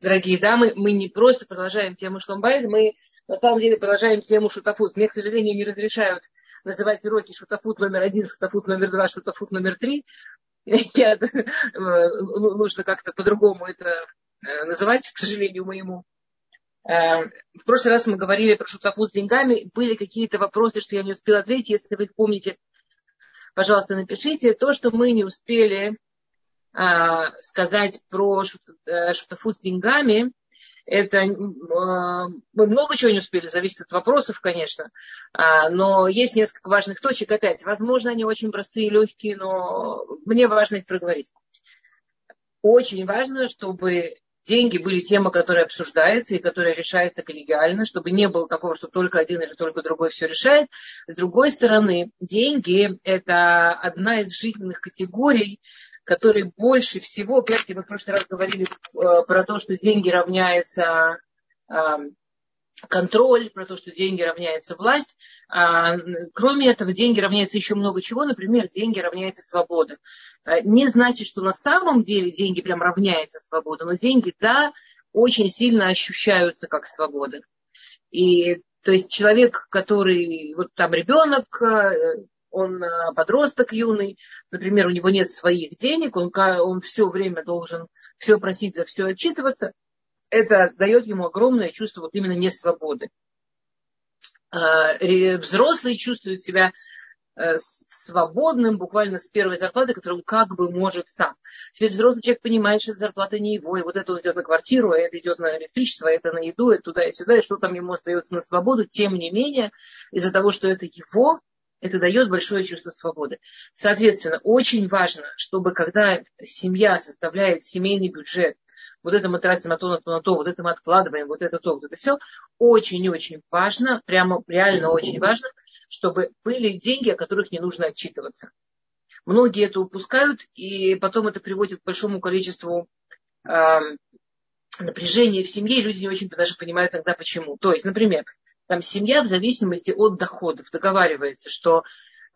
дорогие дамы, мы не просто продолжаем тему Шломбайт, мы на самом деле продолжаем тему Шутафут. Мне, к сожалению, не разрешают называть уроки Шутафут номер один, Шутафут номер два, Шутафут номер три. Я, э, ну, нужно как-то по-другому это э, называть, к сожалению, моему. Э, в прошлый раз мы говорили про Шутафут с деньгами. Были какие-то вопросы, что я не успела ответить. Если вы помните, пожалуйста, напишите. То, что мы не успели сказать про э, шутафут с деньгами, это а, мы много чего не успели, зависит от вопросов, конечно, а, но есть несколько важных точек. Опять, возможно, они очень простые и легкие, но мне важно их проговорить. Очень важно, чтобы деньги были тема, которая обсуждается и которая решается коллегиально, чтобы не было такого, что только один или только другой все решает. С другой стороны, деньги – это одна из жизненных категорий, который больше всего, помните, мы в прошлый раз говорили э, про то, что деньги равняется э, контроль, про то, что деньги равняется власть. А, кроме этого, деньги равняется еще много чего. Например, деньги равняется свобода. А, не значит, что на самом деле деньги прям равняется свобода, но деньги, да, очень сильно ощущаются как свобода. И то есть человек, который, вот там ребенок, он э, подросток юный, например, у него нет своих денег, он, он все время должен все просить за все отчитываться, это дает ему огромное чувство вот именно несвободы. А, взрослый чувствует себя э, свободным буквально с первой зарплаты, которую он как бы может сам. Теперь взрослый человек понимает, что эта зарплата не его, и вот это он идет на квартиру, а это идет на электричество, а это на еду, это туда и сюда, и что там ему остается на свободу, тем не менее, из-за того, что это его, это дает большое чувство свободы. Соответственно, очень важно, чтобы когда семья составляет семейный бюджет, вот это мы тратим на то, на то, на то, вот это мы откладываем, вот это то, вот это все, очень-очень важно, прямо реально очень важно, чтобы были деньги, о которых не нужно отчитываться. Многие это упускают, и потом это приводит к большому количеству э, напряжения в семье, и люди не очень даже понимают тогда почему. То есть, например, там семья в зависимости от доходов. Договаривается, что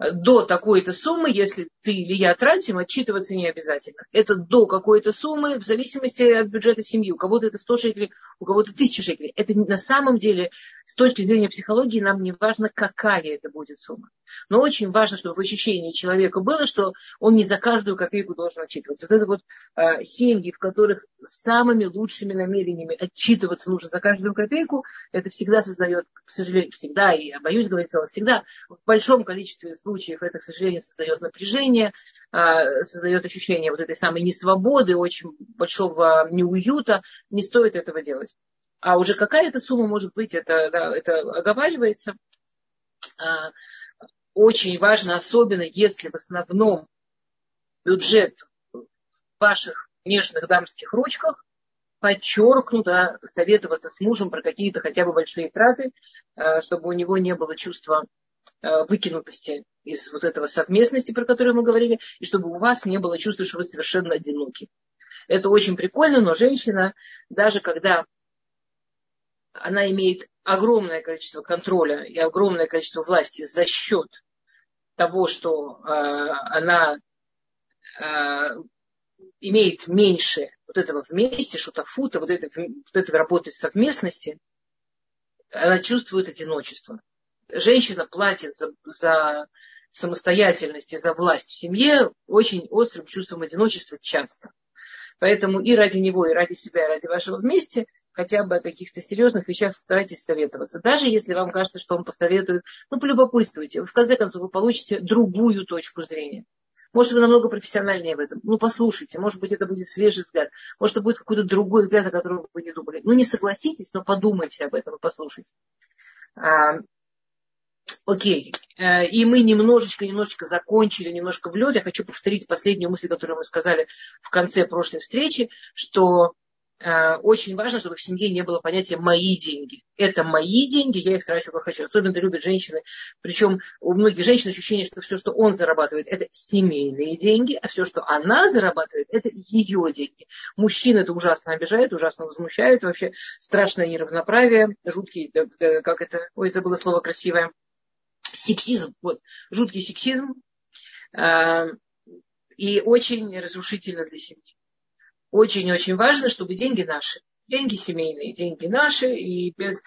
до такой-то суммы, если ты или я тратим, отчитываться не обязательно. Это до какой-то суммы в зависимости от бюджета семьи. У кого-то это 100 шекелей, у кого-то 1000 шекелей. Это на самом деле, с точки зрения психологии, нам не важно, какая это будет сумма. Но очень важно, чтобы в ощущении человека было, что он не за каждую копейку должен отчитываться. Вот это вот э, семьи, в которых самыми лучшими намерениями отчитываться нужно за каждую копейку, это всегда создает, к сожалению, всегда, и я боюсь говорить всегда, в большом количестве случаев это, к сожалению, создает напряжение, а, создает ощущение вот этой самой несвободы, очень большого неуюта. Не стоит этого делать. А уже какая-то сумма может быть, это, да, это оговаривается. А, очень важно, особенно если в основном бюджет в ваших нежных дамских ручках, подчеркнуто советоваться с мужем про какие-то хотя бы большие траты, а, чтобы у него не было чувства выкинутости из вот этого совместности, про которую мы говорили, и чтобы у вас не было чувства, что вы совершенно одиноки. Это очень прикольно, но женщина, даже когда она имеет огромное количество контроля и огромное количество власти за счет того, что э, она э, имеет меньше вот этого вместе, вот, этой, вот этой работы совместности, она чувствует одиночество женщина платит за, за самостоятельность и за власть в семье очень острым чувством одиночества часто. Поэтому и ради него, и ради себя, и ради вашего вместе хотя бы о каких-то серьезных вещах старайтесь советоваться. Даже если вам кажется, что он посоветует, ну, полюбопытствуйте. В конце концов, вы получите другую точку зрения. Может, вы намного профессиональнее в этом. Ну, послушайте. Может быть, это будет свежий взгляд. Может, это будет какой-то другой взгляд, о котором вы не думали. Ну, не согласитесь, но подумайте об этом и послушайте. Окей. Э, и мы немножечко, немножечко закончили, немножко в лед. Я хочу повторить последнюю мысль, которую мы сказали в конце прошлой встречи, что э, очень важно, чтобы в семье не было понятия «мои деньги». Это мои деньги, я их трачу как хочу. Особенно любят женщины. Причем у многих женщин ощущение, что все, что он зарабатывает, это семейные деньги, а все, что она зарабатывает, это ее деньги. Мужчин это ужасно обижает, ужасно возмущает. Вообще страшное неравноправие, жуткий, э, как это, ой, забыла слово красивое, сексизм, вот, жуткий сексизм, э, и очень разрушительно для семьи. Очень-очень важно, чтобы деньги наши, деньги семейные, деньги наши, и без...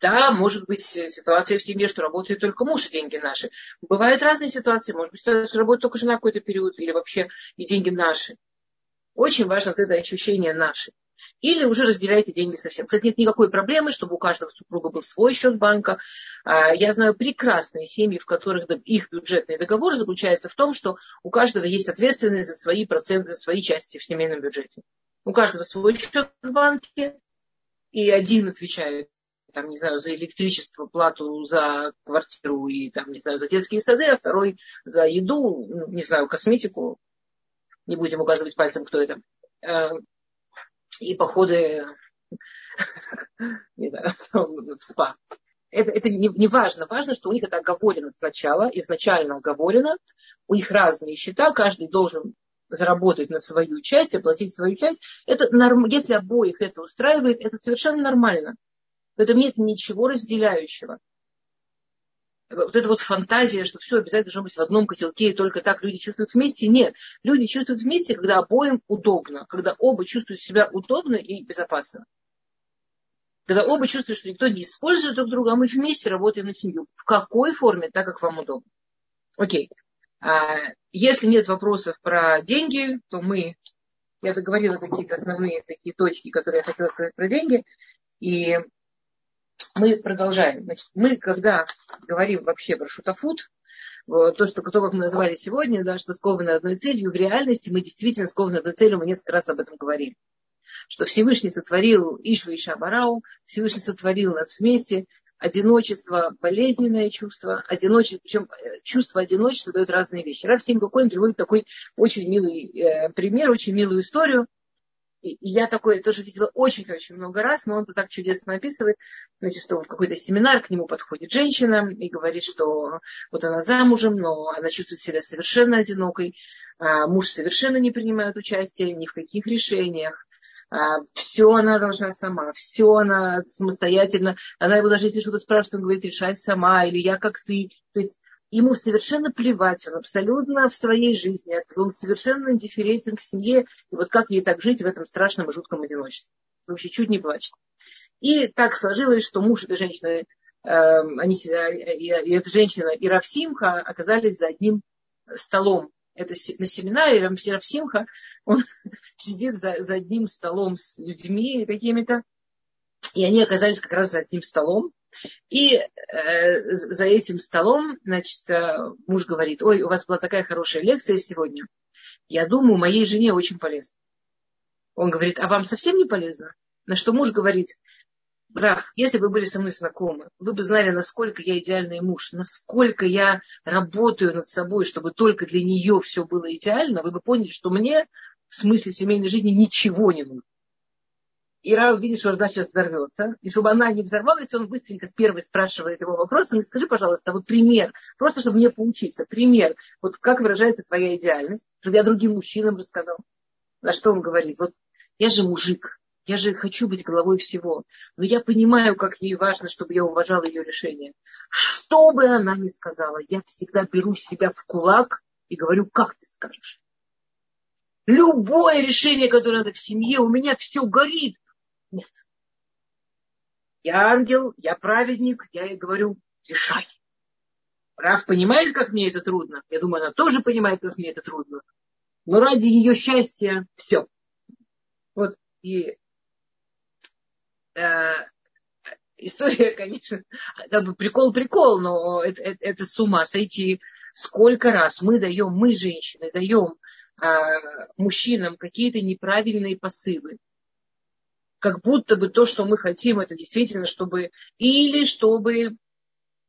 Да, может быть ситуация в семье, что работает только муж, и деньги наши. Бывают разные ситуации. Может быть, что работает только жена какой-то период, или вообще и деньги наши. Очень важно это ощущение наши. Или уже разделяйте деньги совсем. Кстати, нет никакой проблемы, чтобы у каждого супруга был свой счет банка. А, я знаю прекрасные семьи, в которых их бюджетный договор заключается в том, что у каждого есть ответственность за свои проценты, за свои части в семейном бюджете. У каждого свой счет в банке, и один отвечает там, не знаю, за электричество, плату за квартиру и, там, не знаю, за детские сады, а второй за еду, не знаю, косметику. Не будем указывать пальцем, кто это. И походы, не знаю, в спа. Это, это не, не важно. Важно, что у них это оговорено сначала, изначально оговорено. У них разные счета, каждый должен заработать на свою часть, оплатить свою часть. Это норм... Если обоих это устраивает, это совершенно нормально. В этом нет ничего разделяющего вот эта вот фантазия, что все обязательно должно быть в одном котелке, и только так люди чувствуют вместе. Нет. Люди чувствуют вместе, когда обоим удобно, когда оба чувствуют себя удобно и безопасно. Когда оба чувствуют, что никто не использует друг друга, а мы вместе работаем на семью. В какой форме, так как вам удобно. Окей. А, если нет вопросов про деньги, то мы... Я договорила какие-то основные такие точки, которые я хотела сказать про деньги. И мы продолжаем. Значит, мы, когда говорим вообще про шутафут, то, что, то, как мы назвали сегодня, да, что скованы одной целью, в реальности мы действительно скованы одной целью, мы несколько раз об этом говорили. Что Всевышний сотворил Ишва и Шабарау, Всевышний сотворил нас вместе, одиночество, болезненное чувство, одиночество, причем э, чувство одиночества дает разные вещи. Раф Сим Кокоин приводит такой очень милый э, пример, очень милую историю, и я такое тоже видела очень-очень много раз, но он то так чудесно описывает, значит, что в какой-то семинар к нему подходит женщина и говорит, что вот она замужем, но она чувствует себя совершенно одинокой, а муж совершенно не принимает участия ни в каких решениях, а, все она должна сама, все она самостоятельно, она его даже если что-то спрашивает, он говорит, решай сама, или я как ты. То есть ему совершенно плевать, он абсолютно в своей жизни, он совершенно индифферентен к семье, и вот как ей так жить в этом страшном и жутком одиночестве. Вообще чуть не плачет. И так сложилось, что муж этой женщины, э, они, и, и эта женщина и Равсимха оказались за одним столом. Это на семинаре Равсимха, он сидит за, за одним столом с людьми какими-то, и они оказались как раз за одним столом. И э, за этим столом, значит, э, муж говорит, ой, у вас была такая хорошая лекция сегодня. Я думаю, моей жене очень полезно. Он говорит, а вам совсем не полезно? На что муж говорит, Раф, если бы вы были со мной знакомы, вы бы знали, насколько я идеальный муж, насколько я работаю над собой, чтобы только для нее все было идеально, вы бы поняли, что мне в смысле семейной жизни ничего не нужно. И Рав видит, что жена сейчас взорвется. И чтобы она не взорвалась, он быстренько первый спрашивает его вопрос. Он говорит, скажи, пожалуйста, вот пример, просто чтобы мне поучиться, пример, вот как выражается твоя идеальность, чтобы я другим мужчинам рассказал. На что он говорит, вот я же мужик, я же хочу быть головой всего. Но я понимаю, как ей важно, чтобы я уважала ее решение. Что бы она ни сказала, я всегда беру себя в кулак и говорю, как ты скажешь. Любое решение, которое надо в семье, у меня все горит. Нет. Я ангел, я праведник, я ей говорю, решай. Прав понимает, как мне это трудно. Я думаю, она тоже понимает, как мне это трудно. Но ради ее счастья все. Вот. И э, история, конечно, как бы прикол-прикол, но это, это, это с ума сойти. Сколько раз мы даем, мы, женщины, даем э, мужчинам какие-то неправильные посылы как будто бы то, что мы хотим, это действительно, чтобы или чтобы э,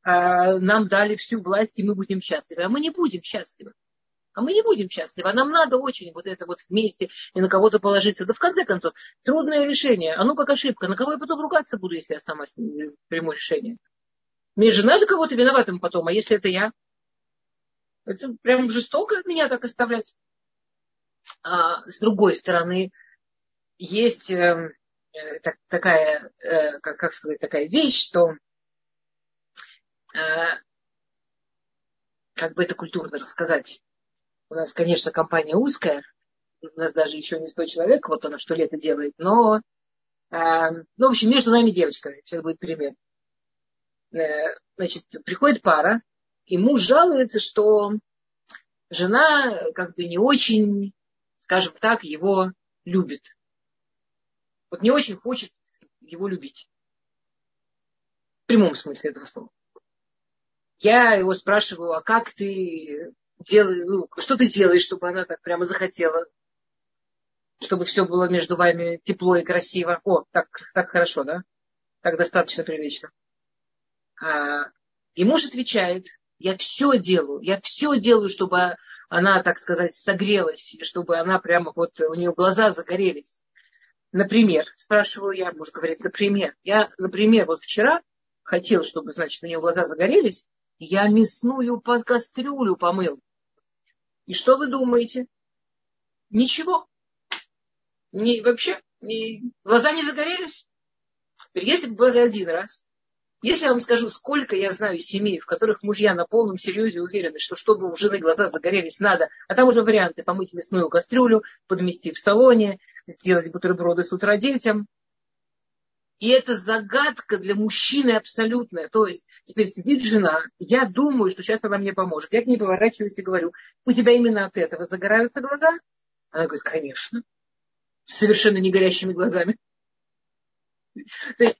нам дали всю власть, и мы будем счастливы. А мы не будем счастливы. А мы не будем счастливы. А нам надо очень вот это вот вместе и на кого-то положиться. Да в конце концов, трудное решение. А ну как ошибка. На кого я потом ругаться буду, если я сама приму решение? Мне же надо кого-то виноватым потом, а если это я? Это прям жестоко меня так оставлять. А с другой стороны, есть эм, Э, так, такая, э, как, как сказать, такая вещь, что э, как бы это культурно рассказать. У нас, конечно, компания узкая, у нас даже еще не 100 человек, вот она что лето делает, но, э, ну, в общем, между нами девочками, сейчас будет пример. Э, значит, приходит пара, и муж жалуется, что жена как бы не очень, скажем так, его любит. Вот не очень хочет его любить. В прямом смысле этого слова. Я его спрашиваю, а как ты делаешь, ну, что ты делаешь, чтобы она так прямо захотела, чтобы все было между вами тепло и красиво. О, так, так хорошо, да? Так достаточно прилично. А, и муж отвечает, я все делаю, я все делаю, чтобы она, так сказать, согрелась, чтобы она прямо вот, у нее глаза загорелись. Например, спрашиваю я, муж говорит, например, я, например, вот вчера хотел, чтобы, значит, у нее глаза загорелись, я мясную под кастрюлю помыл. И что вы думаете? Ничего. Не, вообще, не, глаза не загорелись. Если бы было один раз, если я вам скажу, сколько я знаю семей, в которых мужья на полном серьезе уверены, что чтобы у жены глаза загорелись, надо, а там уже варианты помыть мясную кастрюлю, подмести в салоне, сделать бутерброды с утра детям. И это загадка для мужчины абсолютная. То есть теперь сидит жена, я думаю, что сейчас она мне поможет. Я к ней поворачиваюсь и говорю, у тебя именно от этого загораются глаза? Она говорит, конечно. Совершенно не горящими глазами. То есть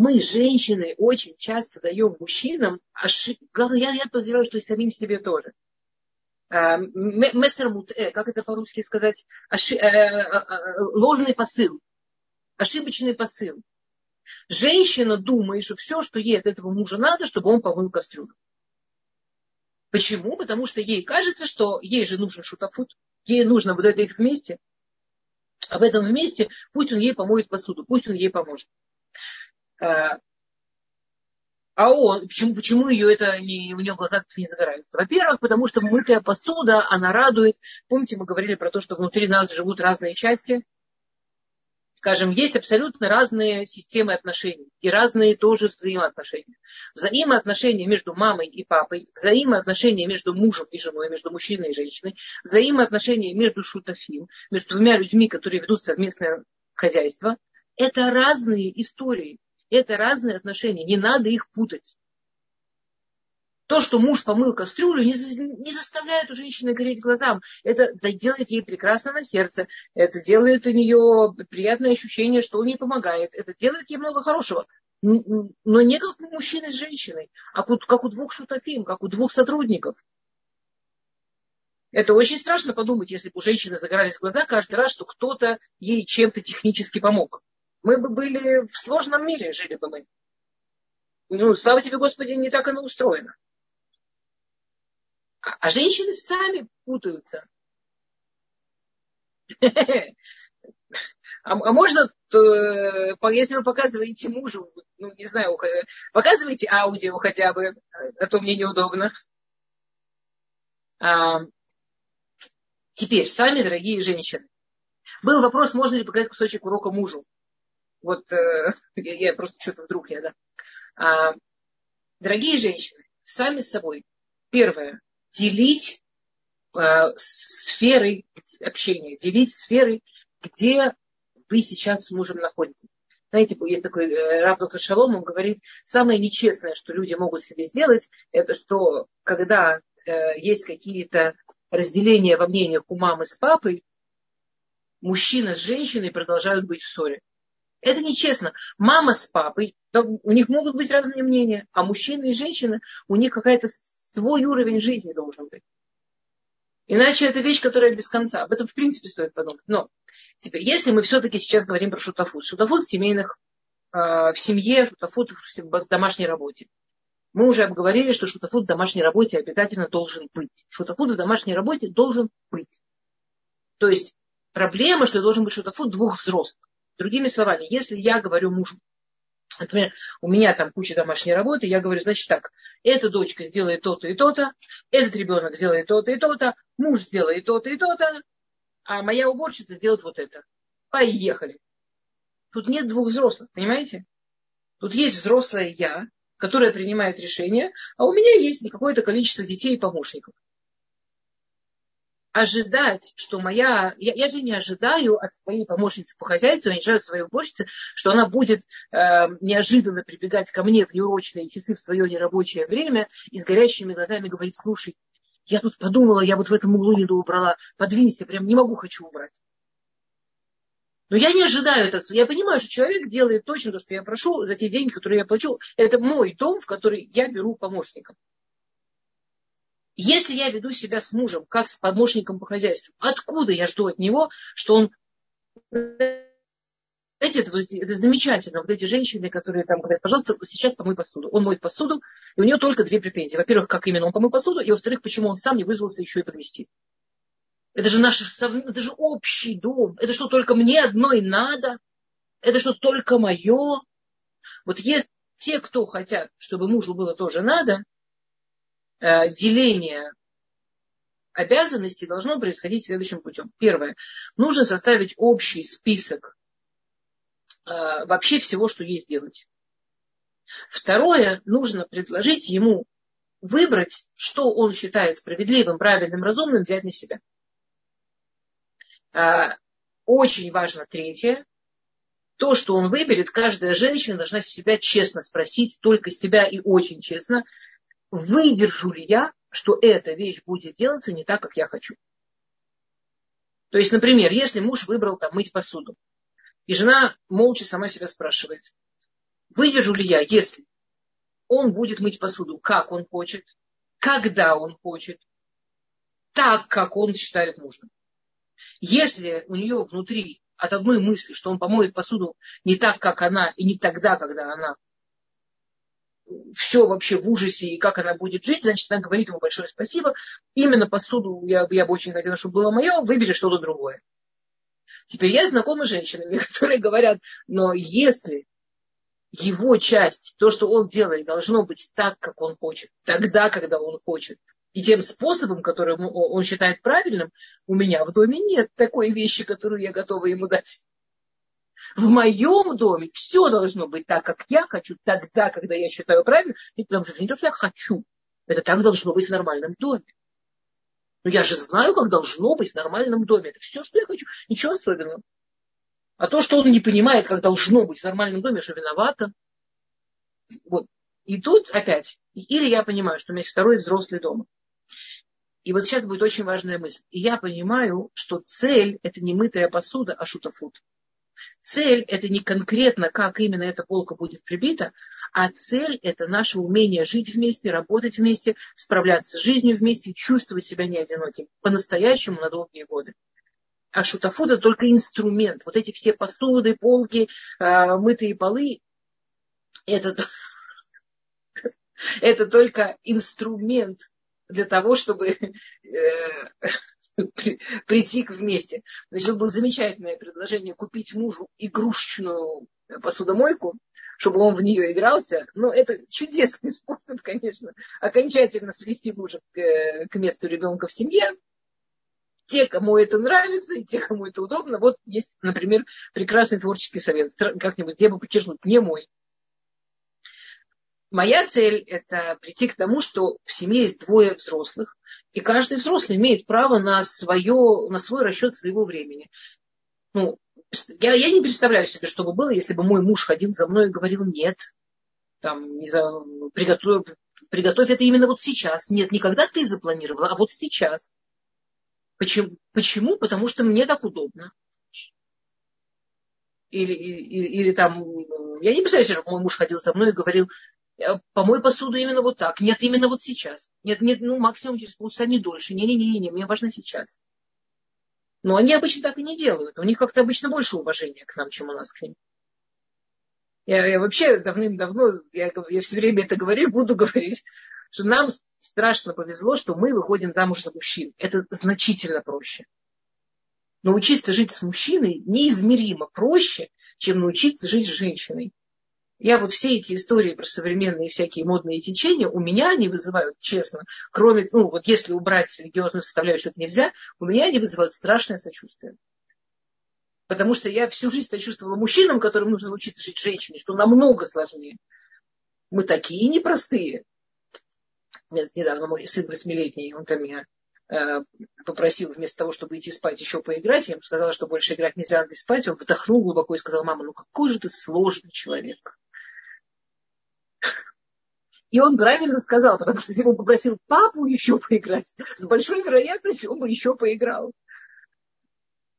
мы, женщины, очень часто даем мужчинам ошибку. Я, я подозреваю, что и самим себе тоже. А, Мессермут, э, как это по-русски сказать, Оши, э, э, ложный посыл, ошибочный посыл. Женщина думает, что все, что ей от этого мужа надо, чтобы он помыл кастрюлю. Почему? Потому что ей кажется, что ей же нужен шутафут, ей нужно вот это их вместе. А в этом вместе пусть он ей помоет посуду, пусть он ей поможет. А, а он, почему, почему ее это не, у нее глаза не загораются? Во-первых, потому что мытая посуда, она радует. Помните, мы говорили про то, что внутри нас живут разные части. Скажем, есть абсолютно разные системы отношений и разные тоже взаимоотношения. Взаимоотношения между мамой и папой, взаимоотношения между мужем и женой, между мужчиной и женщиной, взаимоотношения между шутафим, между двумя людьми, которые ведут совместное хозяйство. Это разные истории. Это разные отношения, не надо их путать. То, что муж помыл кастрюлю, не, не заставляет у женщины гореть глазам. Это делает ей прекрасно на сердце. Это делает у нее приятное ощущение, что он ей помогает. Это делает ей много хорошего. Но не как у мужчины с женщиной, а как у двух шутофим, как у двух сотрудников. Это очень страшно подумать, если бы у женщины загорались глаза каждый раз, что кто-то ей чем-то технически помог мы бы были в сложном мире, жили бы мы. Ну, слава тебе, Господи, не так оно устроено. А, а женщины сами путаются. А, а можно, если вы показываете мужу, ну, не знаю, показывайте аудио хотя бы, а то мне неудобно. А, теперь, сами, дорогие женщины, был вопрос, можно ли показать кусочек урока мужу. Вот э, я, просто что-то вдруг я, да. А, дорогие женщины, сами собой, первое, делить э, сферы общения, делить сферы, где вы сейчас с мужем находитесь. Знаете, есть такой э, Рав Доктор Шалом, он говорит, самое нечестное, что люди могут себе сделать, это что, когда э, есть какие-то разделения во мнениях у мамы с папой, мужчина с женщиной продолжают быть в ссоре. Это нечестно. Мама с папой, у них могут быть разные мнения, а мужчина и женщина, у них какая-то свой уровень жизни должен быть. Иначе это вещь, которая без конца. Об этом в принципе стоит подумать. Но теперь, если мы все-таки сейчас говорим про шутафут, шутафут в семейных, э, в семье, шутафут в домашней работе. Мы уже обговорили, что шутафут в домашней работе обязательно должен быть. Шутафут в домашней работе должен быть. То есть проблема, что должен быть шутафут двух взрослых. Другими словами, если я говорю мужу, например, у меня там куча домашней работы, я говорю, значит так, эта дочка сделает то-то и то-то, этот ребенок сделает то-то и то-то, муж сделает то-то и то-то, а моя уборщица сделает вот это. Поехали. Тут нет двух взрослых, понимаете? Тут есть взрослая я, которая принимает решение, а у меня есть какое-то количество детей и помощников. Ожидать, что моя... Я, я же не ожидаю от своей помощницы по хозяйству, я не ожидаю своей уборщицы, что она будет э, неожиданно прибегать ко мне в неурочные часы в свое нерабочее время и с горящими глазами говорить, слушай, я тут подумала, я вот в этом углу не доубрала, подвинься, прям не могу, хочу убрать. Но я не ожидаю этого. Я понимаю, что человек делает точно то, что я прошу за те деньги, которые я плачу. Это мой дом, в который я беру помощником. Если я веду себя с мужем, как с помощником по хозяйству, откуда я жду от него, что он... Знаете, это, это замечательно. Вот эти женщины, которые там говорят, пожалуйста, сейчас помой посуду. Он моет посуду, и у него только две претензии. Во-первых, как именно он помыл посуду, и во-вторых, почему он сам не вызвался еще и подвести. Это же наш, это же общий дом. Это что, только мне одной надо? Это что, только мое? Вот есть те, кто хотят, чтобы мужу было тоже надо, деление обязанностей должно происходить следующим путем. Первое. Нужно составить общий список э, вообще всего, что есть делать. Второе. Нужно предложить ему выбрать, что он считает справедливым, правильным, разумным, взять на себя. А, очень важно третье. То, что он выберет, каждая женщина должна себя честно спросить, только себя и очень честно, выдержу ли я, что эта вещь будет делаться не так, как я хочу. То есть, например, если муж выбрал там мыть посуду, и жена молча сама себя спрашивает, выдержу ли я, если он будет мыть посуду, как он хочет, когда он хочет, так, как он считает нужным. Если у нее внутри от одной мысли, что он помоет посуду не так, как она, и не тогда, когда она все вообще в ужасе, и как она будет жить, значит, она говорит ему большое спасибо. Именно посуду я, я бы очень хотела, чтобы было мое, выбери что-то другое. Теперь я знакома с женщинами, которые говорят, но если его часть, то, что он делает, должно быть так, как он хочет, тогда, когда он хочет, и тем способом, которым он считает правильным, у меня в доме нет такой вещи, которую я готова ему дать. В моем доме все должно быть так, как я хочу, тогда, когда я считаю правильным, и потому что не то, что я хочу. Это так должно быть в нормальном доме. Но я же знаю, как должно быть в нормальном доме. Это все, что я хочу. Ничего особенного. А то, что он не понимает, как должно быть в нормальном доме, что виновата. Вот. И тут опять, или я понимаю, что у меня есть второй взрослый дом. И вот сейчас будет очень важная мысль. И я понимаю, что цель – это не мытая посуда, а шутафут. Цель – это не конкретно, как именно эта полка будет прибита, а цель – это наше умение жить вместе, работать вместе, справляться с жизнью вместе, чувствовать себя не одиноким, по-настоящему на долгие годы. А шутафут – это только инструмент. Вот эти все посуды, полки, а, мытые полы – это, это только инструмент для того, чтобы э, прийти вместе. Значит, было замечательное предложение купить мужу игрушечную посудомойку, чтобы он в нее игрался. Но это чудесный способ, конечно, окончательно свести мужа к, к месту ребенка в семье. Те, кому это нравится, и те, кому это удобно. Вот есть, например, прекрасный творческий совет. Как-нибудь я бы подчеркнуть, не мой. Моя цель – это прийти к тому, что в семье есть двое взрослых, и каждый взрослый имеет право на, свое, на свой расчет своего времени. Ну, я, я не представляю себе, что бы было, если бы мой муж ходил за мной и говорил «нет», там, не знаю, приготовь, приготовь это именно вот сейчас. Нет, никогда ты запланировала, а вот сейчас. Почему? Почему? Потому что мне так удобно. Или, или, или там, я не представляю что мой муж ходил за мной и говорил, помой посуду именно вот так. Нет, именно вот сейчас. Нет, нет, ну максимум через полчаса, не дольше. Не-не-не, мне важно сейчас. Но они обычно так и не делают. У них как-то обычно больше уважения к нам, чем у нас к ним. Я, я вообще давным-давно, я, я все время это говорю буду говорить, что нам страшно повезло, что мы выходим замуж за мужчин. Это значительно проще. Научиться жить с мужчиной неизмеримо проще, чем научиться жить с женщиной. Я вот все эти истории про современные всякие модные течения, у меня они вызывают, честно, кроме, ну вот если убрать религиозную составляющую, это нельзя, у меня они вызывают страшное сочувствие. Потому что я всю жизнь сочувствовала мужчинам, которым нужно учиться жить женщиной, что намного сложнее. Мы такие непростые. Недавно мой сын восьмилетний, он там меня э, попросил вместо того, чтобы идти спать, еще поиграть. Я ему сказала, что больше играть нельзя, надо спать. Он вдохнул глубоко и сказал, мама, ну какой же ты сложный человек. И он правильно сказал, потому что он попросил папу еще поиграть, с большой вероятностью он бы еще поиграл.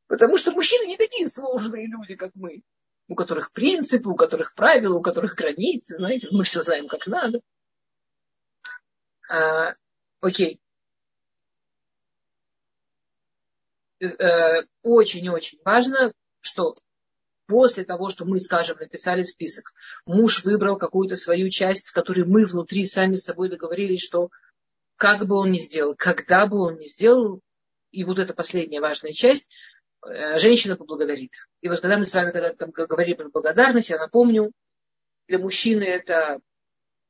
Потому что мужчины не такие сложные люди, как мы, у которых принципы, у которых правила, у которых границы, знаете, мы все знаем, как надо. А, окей. Э, очень-очень важно, что после того, что мы, скажем, написали список, муж выбрал какую-то свою часть, с которой мы внутри сами с собой договорились, что как бы он ни сделал, когда бы он ни сделал, и вот эта последняя важная часть, э, женщина поблагодарит. И вот когда мы с вами когда там говорили про благодарность, я напомню, для мужчины это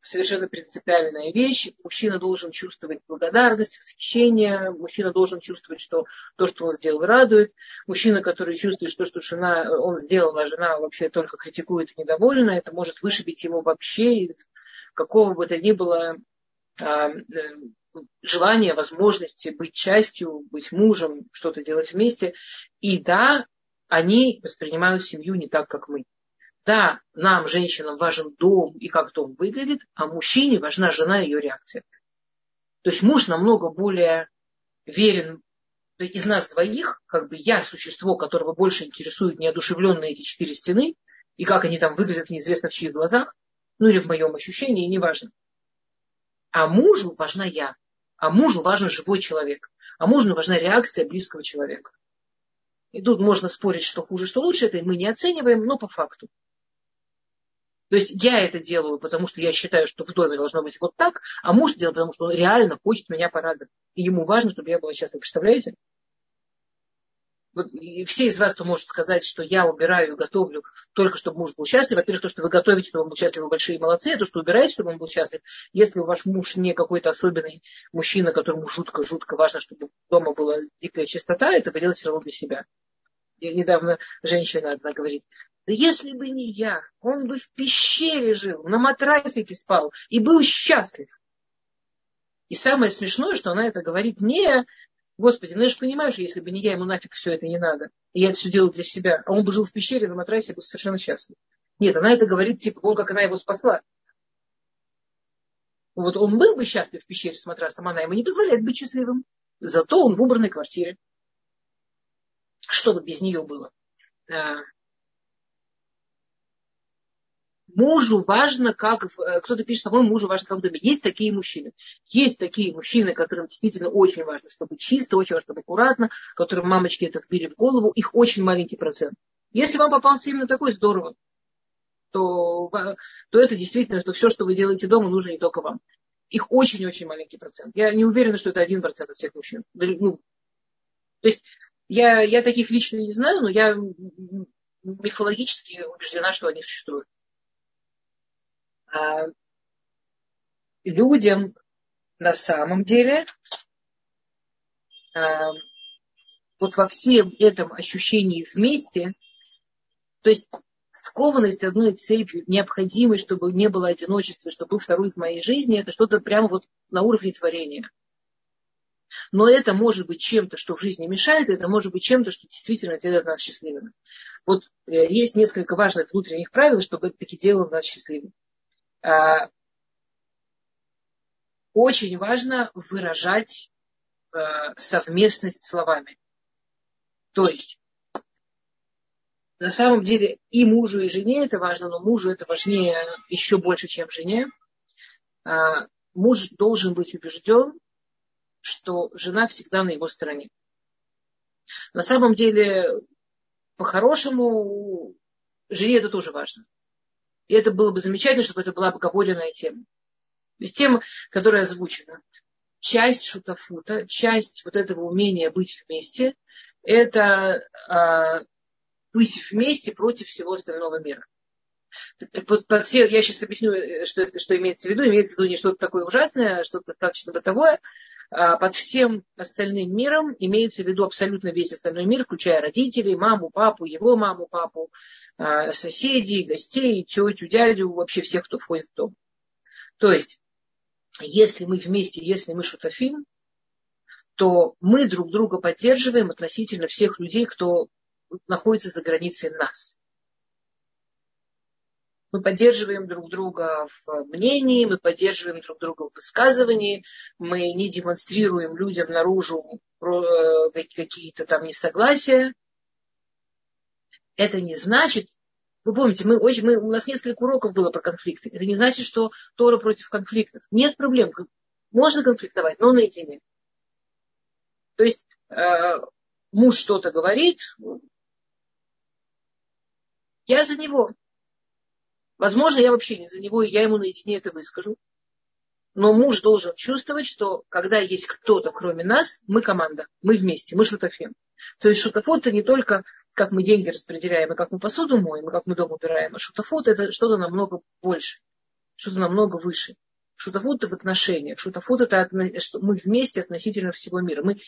совершенно принципиальная вещь. Мужчина должен чувствовать благодарность, восхищение. Мужчина должен чувствовать, что то, что он сделал, радует. Мужчина, который чувствует, что, что жена, он сделал, а жена вообще только критикует и недовольна, это может вышибить его вообще из какого бы то ни было а, э, желания, возможности быть частью, быть мужем, что-то делать вместе. И да, они воспринимают семью не так, как мы. Да, нам, женщинам, важен дом и как дом выглядит, а мужчине важна жена и ее реакция. То есть муж намного более верен из нас двоих, как бы я существо, которого больше интересует неодушевленные эти четыре стены, и как они там выглядят неизвестно в чьих глазах, ну или в моем ощущении, неважно. А мужу важна я, а мужу важен живой человек, а мужу важна реакция близкого человека. И тут можно спорить, что хуже, что лучше, это мы не оцениваем, но по факту. То есть я это делаю, потому что я считаю, что в доме должно быть вот так, а муж делает, потому что он реально хочет меня порадовать. И ему важно, чтобы я была счастлива. Представляете? Вот, и все из вас, кто может сказать, что я убираю и готовлю только, чтобы муж был счастлив. Во-первых, то, что вы готовите, чтобы он был счастлив, вы большие молодцы. А то, что убираете, чтобы он был счастлив. Если ваш муж не какой-то особенный мужчина, которому жутко-жутко важно, чтобы дома была дикая чистота, это вы делаете все равно для себя. И недавно женщина одна говорит, да если бы не я, он бы в пещере жил, на матрасике спал и был счастлив. И самое смешное, что она это говорит не, Господи, ну я же понимаю, что если бы не я, ему нафиг все это не надо. И я это все делаю для себя. А он бы жил в пещере на матрасе, был совершенно счастлив. Нет, она это говорит, типа, он, как она его спасла. Вот он был бы счастлив в пещере с матрасом, она ему не позволяет быть счастливым. Зато он в убранной квартире. Что бы без нее было? Мужу важно, как... Э, кто-то пишет, по-моему, мужу важно, как в доме. Есть такие мужчины. Есть такие мужчины, которым действительно очень важно, чтобы чисто, очень важно, чтобы аккуратно, которым мамочки это вбили в голову. Их очень маленький процент. Если вам попался именно такой, здорово. То, то это действительно, что все, что вы делаете дома, нужно не только вам. Их очень-очень маленький процент. Я не уверена, что это один процент от всех мужчин. Ну, то есть я, я таких лично не знаю, но я мифологически убеждена, что они существуют. А людям на самом деле а, вот во всем этом ощущении вместе, то есть скованность одной цепью, необходимость, чтобы не было одиночества, чтобы был второй в моей жизни, это что-то прямо вот на уровне творения. Но это может быть чем-то, что в жизни мешает, это может быть чем-то, что действительно делает нас счастливыми. Вот э, есть несколько важных внутренних правил, чтобы это таки делало нас счастливыми. А, очень важно выражать а, совместность словами. То есть, на самом деле, и мужу, и жене это важно, но мужу это важнее еще больше, чем жене. А, муж должен быть убежден, что жена всегда на его стороне. На самом деле, по-хорошему, жене это тоже важно. И это было бы замечательно, чтобы это была обговоренная тема. То есть тема, которая озвучена. Часть шутафута, часть вот этого умения быть вместе, это а, быть вместе против всего остального мира. Я сейчас объясню, э, что, что имеется в виду. Имеется в виду не что-то такое ужасное, а что-то достаточно бытовое. А под всем остальным миром имеется в виду абсолютно весь остальной мир, включая родителей, маму, папу, его маму, папу, а, соседей, гостей, тетю, дядю, вообще всех, кто входит в дом. То есть, если мы вместе, если мы шутафим, то мы друг друга поддерживаем относительно всех людей, кто находится за границей нас. Мы поддерживаем друг друга в мнении, мы поддерживаем друг друга в высказывании, мы не демонстрируем людям наружу э, какие-то там несогласия. Это не значит, вы помните, мы, очень, мы, у нас несколько уроков было про конфликты. Это не значит, что Тора против конфликтов. Нет проблем. Можно конфликтовать, но наедине. То есть э, муж что-то говорит, я за него. Возможно, я вообще не за него, и я ему наедине это выскажу. Но муж должен чувствовать, что когда есть кто-то, кроме нас, мы команда, мы вместе, мы шутофем. То есть шутофот это не только как мы деньги распределяем, и как мы посуду моем, и как мы дом убираем, а шутофот это что-то намного больше, что-то намного выше. Шутофут это в отношениях. Шутофут это что мы вместе относительно всего мира. Мы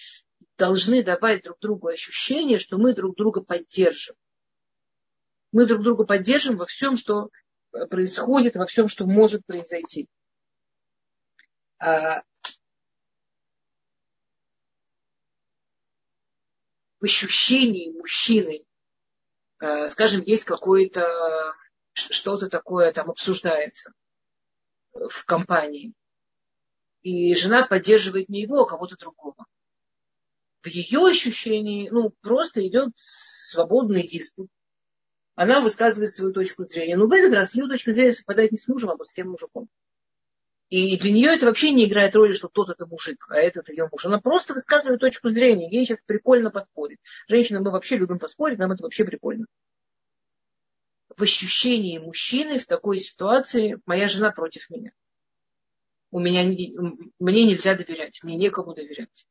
должны давать друг другу ощущение, что мы друг друга поддержим. Мы друг друга поддержим во всем, что происходит, во всем, что может произойти. А, в ощущении мужчины, а, скажем, есть какое-то что-то такое там обсуждается в компании, и жена поддерживает не его, а кого-то другого. В ее ощущении, ну, просто идет свободный диспут она высказывает свою точку зрения. Но в этот раз ее точка зрения совпадает не с мужем, а вот с тем мужиком. И для нее это вообще не играет роли, что тот это мужик, а этот ее муж. Она просто высказывает точку зрения. Ей сейчас прикольно поспорить. Женщины, мы вообще любим поспорить, нам это вообще прикольно. В ощущении мужчины в такой ситуации моя жена против меня. У меня, мне нельзя доверять, мне некому доверять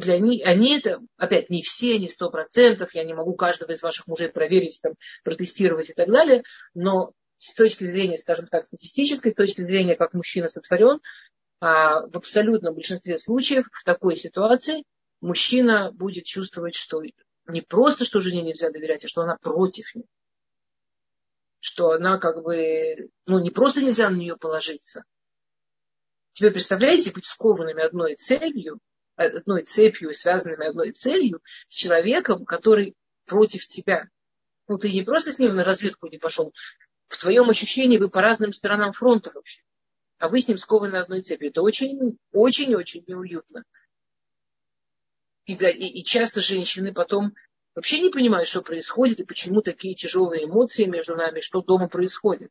для них, они это, опять, не все, не сто процентов, я не могу каждого из ваших мужей проверить, там, протестировать и так далее, но с точки зрения, скажем так, статистической, с точки зрения, как мужчина сотворен, а, в абсолютном большинстве случаев в такой ситуации мужчина будет чувствовать, что не просто, что жене нельзя доверять, а что она против него. Что она как бы, ну не просто нельзя на нее положиться. Тебе представляете быть скованными одной целью, одной цепью, связанными одной целью, с человеком, который против тебя. Ну, ты не просто с ним на разведку не пошел. В твоем ощущении вы по разным сторонам фронта вообще. А вы с ним скованы одной цепью. Это очень, очень, очень неуютно. И, и, и часто женщины потом вообще не понимают, что происходит и почему такие тяжелые эмоции между нами, что дома происходит.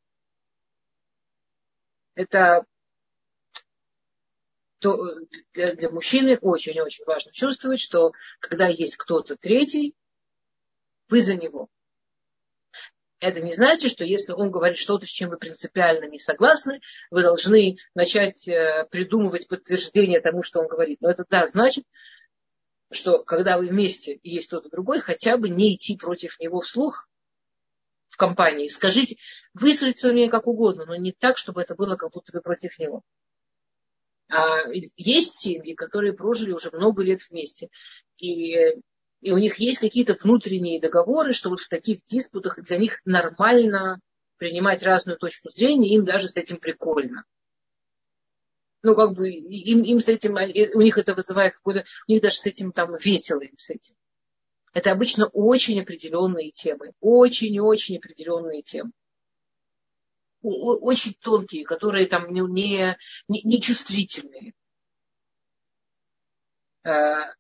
Это то э, для, для мужчины очень-очень важно чувствовать, что когда есть кто-то третий, вы за него. Это не значит, что если он говорит что-то, с чем вы принципиально не согласны, вы должны начать э, придумывать подтверждение тому, что он говорит. Но это да, значит, что когда вы вместе и есть кто-то другой, хотя бы не идти против него вслух в компании. Скажите, высказать свое мнение как угодно, но не так, чтобы это было как будто вы против него. А есть семьи, которые прожили уже много лет вместе. И, и у них есть какие-то внутренние договоры, что вот в таких диспутах для них нормально принимать разную точку зрения, им даже с этим прикольно. Ну, как бы им, им с этим, у них это вызывает какой-то, у них даже с этим там весело им с этим. Это обычно очень определенные темы, очень-очень определенные темы очень тонкие, которые там не, не, не чувствительные. А,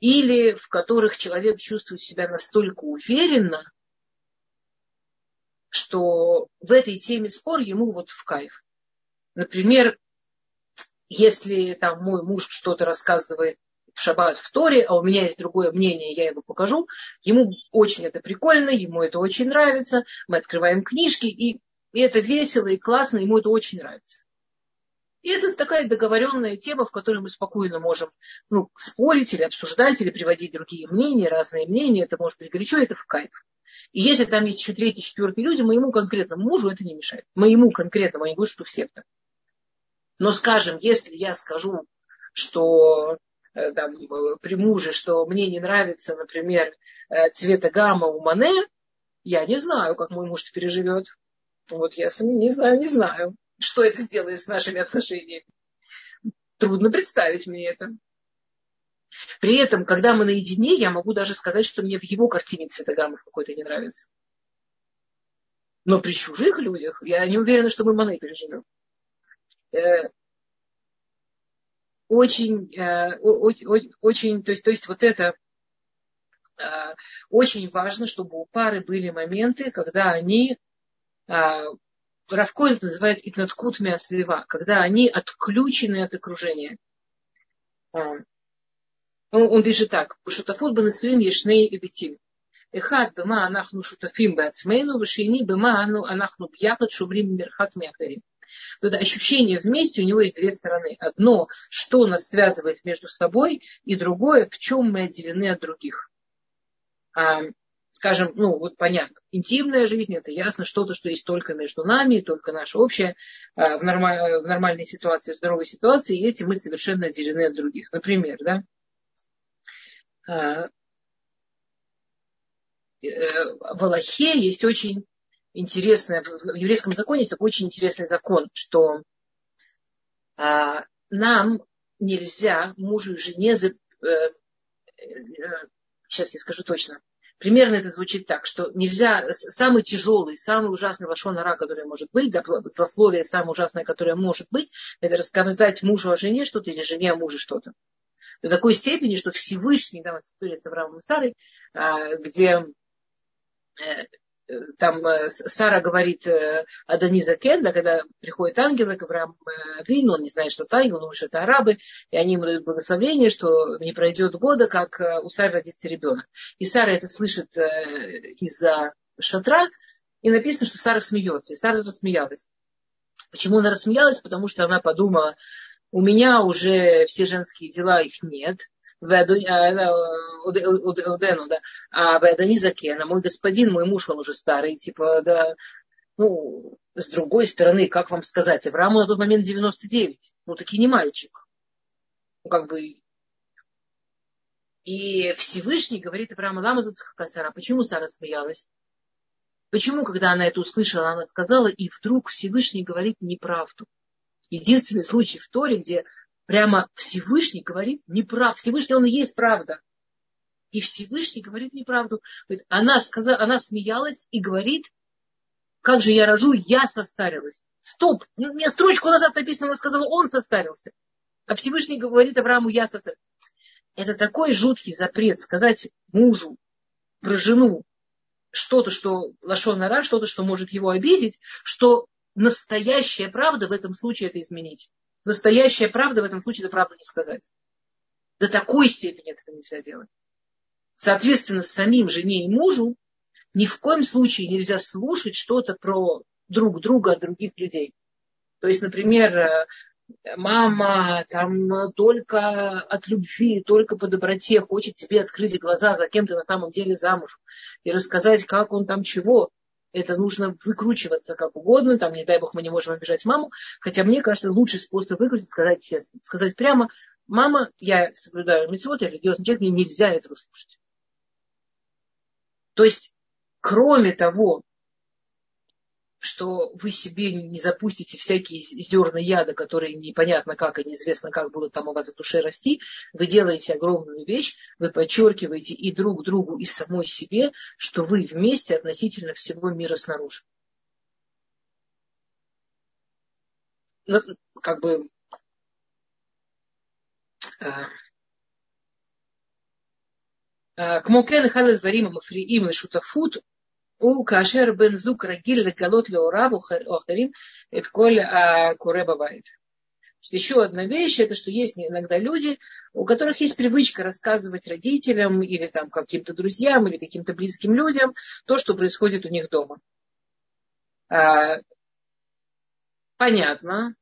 или в которых человек чувствует себя настолько уверенно, что в этой теме спор ему вот в кайф. Например, если там мой муж что-то рассказывает в шаббат в Торе, а у меня есть другое мнение, я его покажу, ему очень это прикольно, ему это очень нравится, мы открываем книжки, и и это весело и классно, ему это очень нравится. И это такая договоренная тема, в которой мы спокойно можем ну, спорить или обсуждать, или приводить другие мнения, разные мнения. Это может быть горячо, это в кайф. И если там есть еще третий, четвертый люди, моему конкретному мужу это не мешает. Моему конкретному, а не говорю, что всем так. Но, скажем, если я скажу, что э, там, при муже, что мне не нравится, например, э, цвета гамма у Мане, я не знаю, как мой муж переживет. Вот я сам не знаю, не знаю, что это сделает с нашими отношениями. Трудно представить мне это. При этом, когда мы наедине, я могу даже сказать, что мне в его картине цветограммов какой-то не нравится. Но при чужих людях я не уверена, что мы Мане переживем. Э, очень, э, очень, то есть, то есть вот это э, очень важно, чтобы у пары были моменты, когда они а, Равко это называет итнаткут миаслива, когда они отключены от окружения. А, он, он пишет так. Шутафут бы банасуин ешней и битим. Эхат бема анахну шутафим беацмейну, вышини бема анахну бьяхат шумрим мирхат мяхарим. Вот это ощущение вместе, у него есть две стороны. Одно, что нас связывает между собой, и другое, в чем мы отделены от других. А, Скажем, ну вот понятно, интимная жизнь, это ясно, что-то, что есть только между нами, только наше общее, а, в, нормаль, в нормальной ситуации, в здоровой ситуации, и этим мы совершенно отделены от других. Например, да, Э, в Аллахе есть очень интересное, в еврейском законе есть такой очень интересный закон, что нам нельзя мужу и жене, э, э, сейчас я скажу точно, примерно это звучит так, что нельзя, самый тяжелый, самый ужасный лошонара, который может быть, да, злословие самое ужасное, которое может быть, это рассказать мужу о жене что-то или жене о муже что-то. До такой степени, что Всевышний, вот история с Авраамом Сарой, где Э, там э, Сара говорит э, Адониза Кенда, когда приходит ангелы к Аврааму Вину, он не знает, что это ангел, но что это арабы, и они ему дают благословение, что не пройдет года, как у Сары родится ребенок. И Сара это слышит из-за шатра, и написано, что Сара смеется. И Сара рассмеялась. Почему она рассмеялась? Потому что она подумала, у меня уже все женские дела, их нет, Удену, да, а Вадани Закена, мой господин, мой муж, он уже старый, типа, да, ну, с другой стороны, как вам сказать, Аврааму на тот момент 99, ну, таки не мальчик. Ну, как бы, и Всевышний говорит Аврааму, лама Сара, почему Сара смеялась? Почему, когда она это услышала, она сказала, и вдруг Всевышний говорит неправду. Единственный случай в Торе, где прямо Всевышний говорит неправду. Всевышний, он и есть правда. И Всевышний говорит неправду. Она, сказала, она смеялась и говорит, как же я рожу, я состарилась. Стоп, у меня строчку назад написано, она сказала, он состарился. А Всевышний говорит Аврааму, я состарился. Это такой жуткий запрет сказать мужу про жену что-то, что лошонара, что-то, что может его обидеть, что настоящая правда в этом случае это изменить. Настоящая правда в этом случае это правду не сказать. До такой степени этого нельзя делать. Соответственно, самим жене и мужу ни в коем случае нельзя слушать что-то про друг друга от других людей. То есть, например, э, мама там только от любви, только по доброте хочет тебе открыть глаза, за кем ты на самом деле замуж, и рассказать, как он там чего это нужно выкручиваться как угодно, там, не дай бог, мы не можем обижать маму, хотя мне кажется, лучший способ выкрутить, сказать честно, сказать прямо, мама, я соблюдаю митцвот, я религиозный человек, мне нельзя этого слушать. То есть, кроме того, что вы себе не запустите всякие зерна яда, которые непонятно как и неизвестно как будут там у вас в душе расти, вы делаете огромную вещь, вы подчеркиваете и друг другу, и самой себе, что вы вместе относительно всего мира снаружи. Ну, как бы כמו כן, אחד הדברים המפריעים לשותפות у кашер бен зук рагиль легалот леора ухарим это коль куре бывает. Еще одна вещь, это что есть иногда люди, у которых есть привычка рассказывать родителям или там каким-то друзьям или каким-то близким людям то, что происходит у них дома. А, понятно,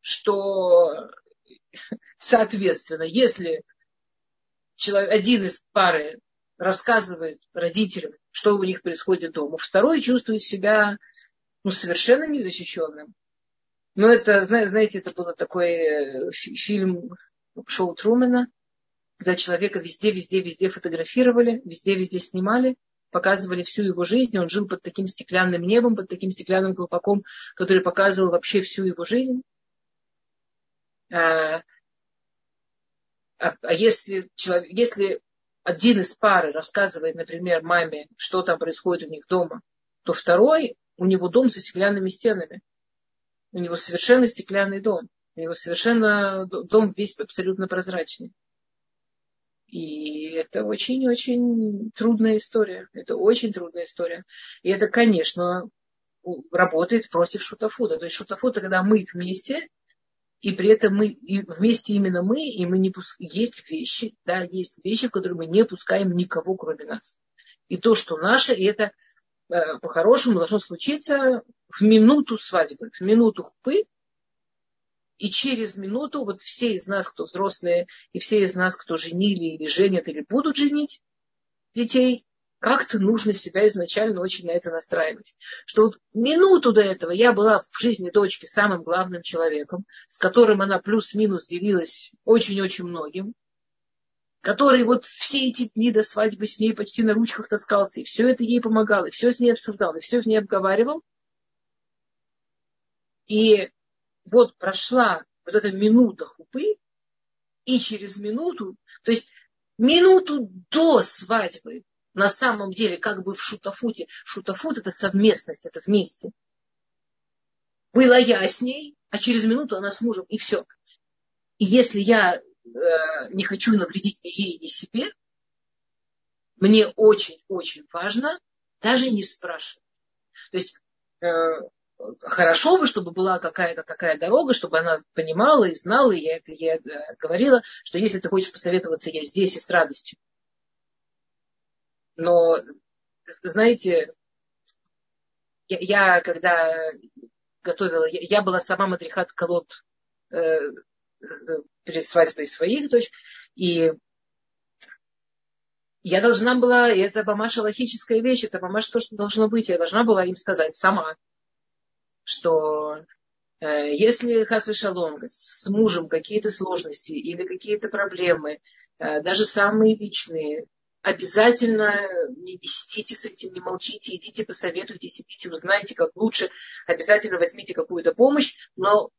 что, соответственно, если человек, один из пары рассказывает родителям, что у них происходит дома. Второй чувствует себя ну, совершенно незащищенным. Но это, знаете, это был такой э, фильм шоу Трумена, когда человека везде, везде, везде фотографировали, везде, везде снимали, показывали всю его жизнь. Он жил под таким стеклянным небом, под таким стеклянным колпаком, который показывал вообще всю его жизнь. Э, а, а если, человек, если один из пары рассказывает, например, маме, что там происходит у них дома, то второй, у него дом со стеклянными стенами. У него совершенно стеклянный дом. У него совершенно дом весь абсолютно прозрачный. И это очень-очень трудная история. Это очень трудная история. И это, конечно, работает против шутафуда. То есть шутафуда, когда мы вместе, и при этом мы и вместе именно мы, и мы не пуск... есть вещи, да, есть вещи, в которые мы не пускаем никого, кроме нас. И то, что наше, и это э, по-хорошему должно случиться в минуту свадьбы, в минуту хупы, и через минуту вот все из нас, кто взрослые, и все из нас, кто женили или женят, или будут женить детей, как-то нужно себя изначально очень на это настраивать. Что вот минуту до этого я была в жизни дочки самым главным человеком, с которым она плюс-минус делилась очень-очень многим, который вот все эти дни до свадьбы с ней почти на ручках таскался, и все это ей помогал, и все с ней обсуждал, и все с ней обговаривал. И вот прошла вот эта минута хупы, и через минуту, то есть минуту до свадьбы на самом деле как бы в шутафуте. Шутафут это совместность, это вместе. Была я с ней, а через минуту она с мужем, и все. И если я э, не хочу навредить ни ей, ни себе, мне очень-очень важно даже не спрашивать. То есть э, хорошо бы, чтобы была какая-то такая дорога, чтобы она понимала и знала, и я э, говорила, что если ты хочешь посоветоваться, я здесь и с радостью. Но, знаете, я, я когда готовила, я, я была сама мадрихат колод э, э, перед свадьбой своих дочь, и я должна была, это мамаша логическая вещь, это мамаша то, что должно быть, я должна была им сказать сама, что э, если Хасвы Шалом с мужем какие-то сложности или какие-то проблемы, э, даже самые личные, обязательно не сидите с этим, не молчите, идите, посоветуйтесь, идите, узнаете, как лучше, обязательно возьмите какую-то помощь, но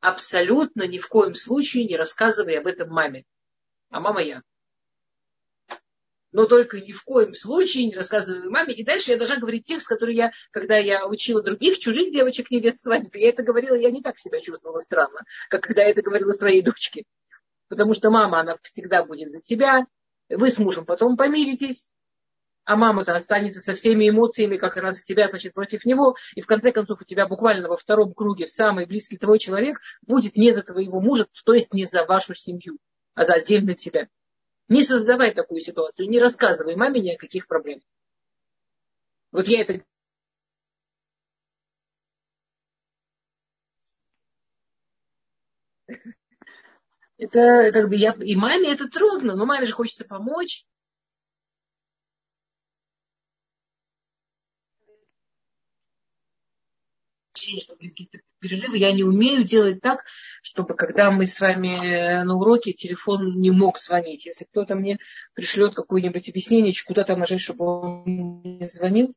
абсолютно ни в коем случае не рассказывай об этом маме. А мама я. Но только ни в коем случае не рассказывай маме. И дальше я должна говорить текст, который я, когда я учила других чужих девочек невест свадьбы, я это говорила, я не так себя чувствовала странно, как когда я это говорила своей дочке. Потому что мама, она всегда будет за тебя, вы с мужем потом помиритесь, а мама-то останется со всеми эмоциями, как она за тебя, значит, против него, и в конце концов у тебя буквально во втором круге самый близкий твой человек будет не за твоего мужа, то есть не за вашу семью, а за отдельно тебя. Не создавай такую ситуацию, не рассказывай маме ни о каких проблемах. Вот я это Это как бы я... И маме это трудно, но маме же хочется помочь. чтобы какие-то перерывы. Я не умею делать так, чтобы когда мы с вами на уроке, телефон не мог звонить. Если кто-то мне пришлет какое-нибудь объяснение, куда там нажать, чтобы он не звонил,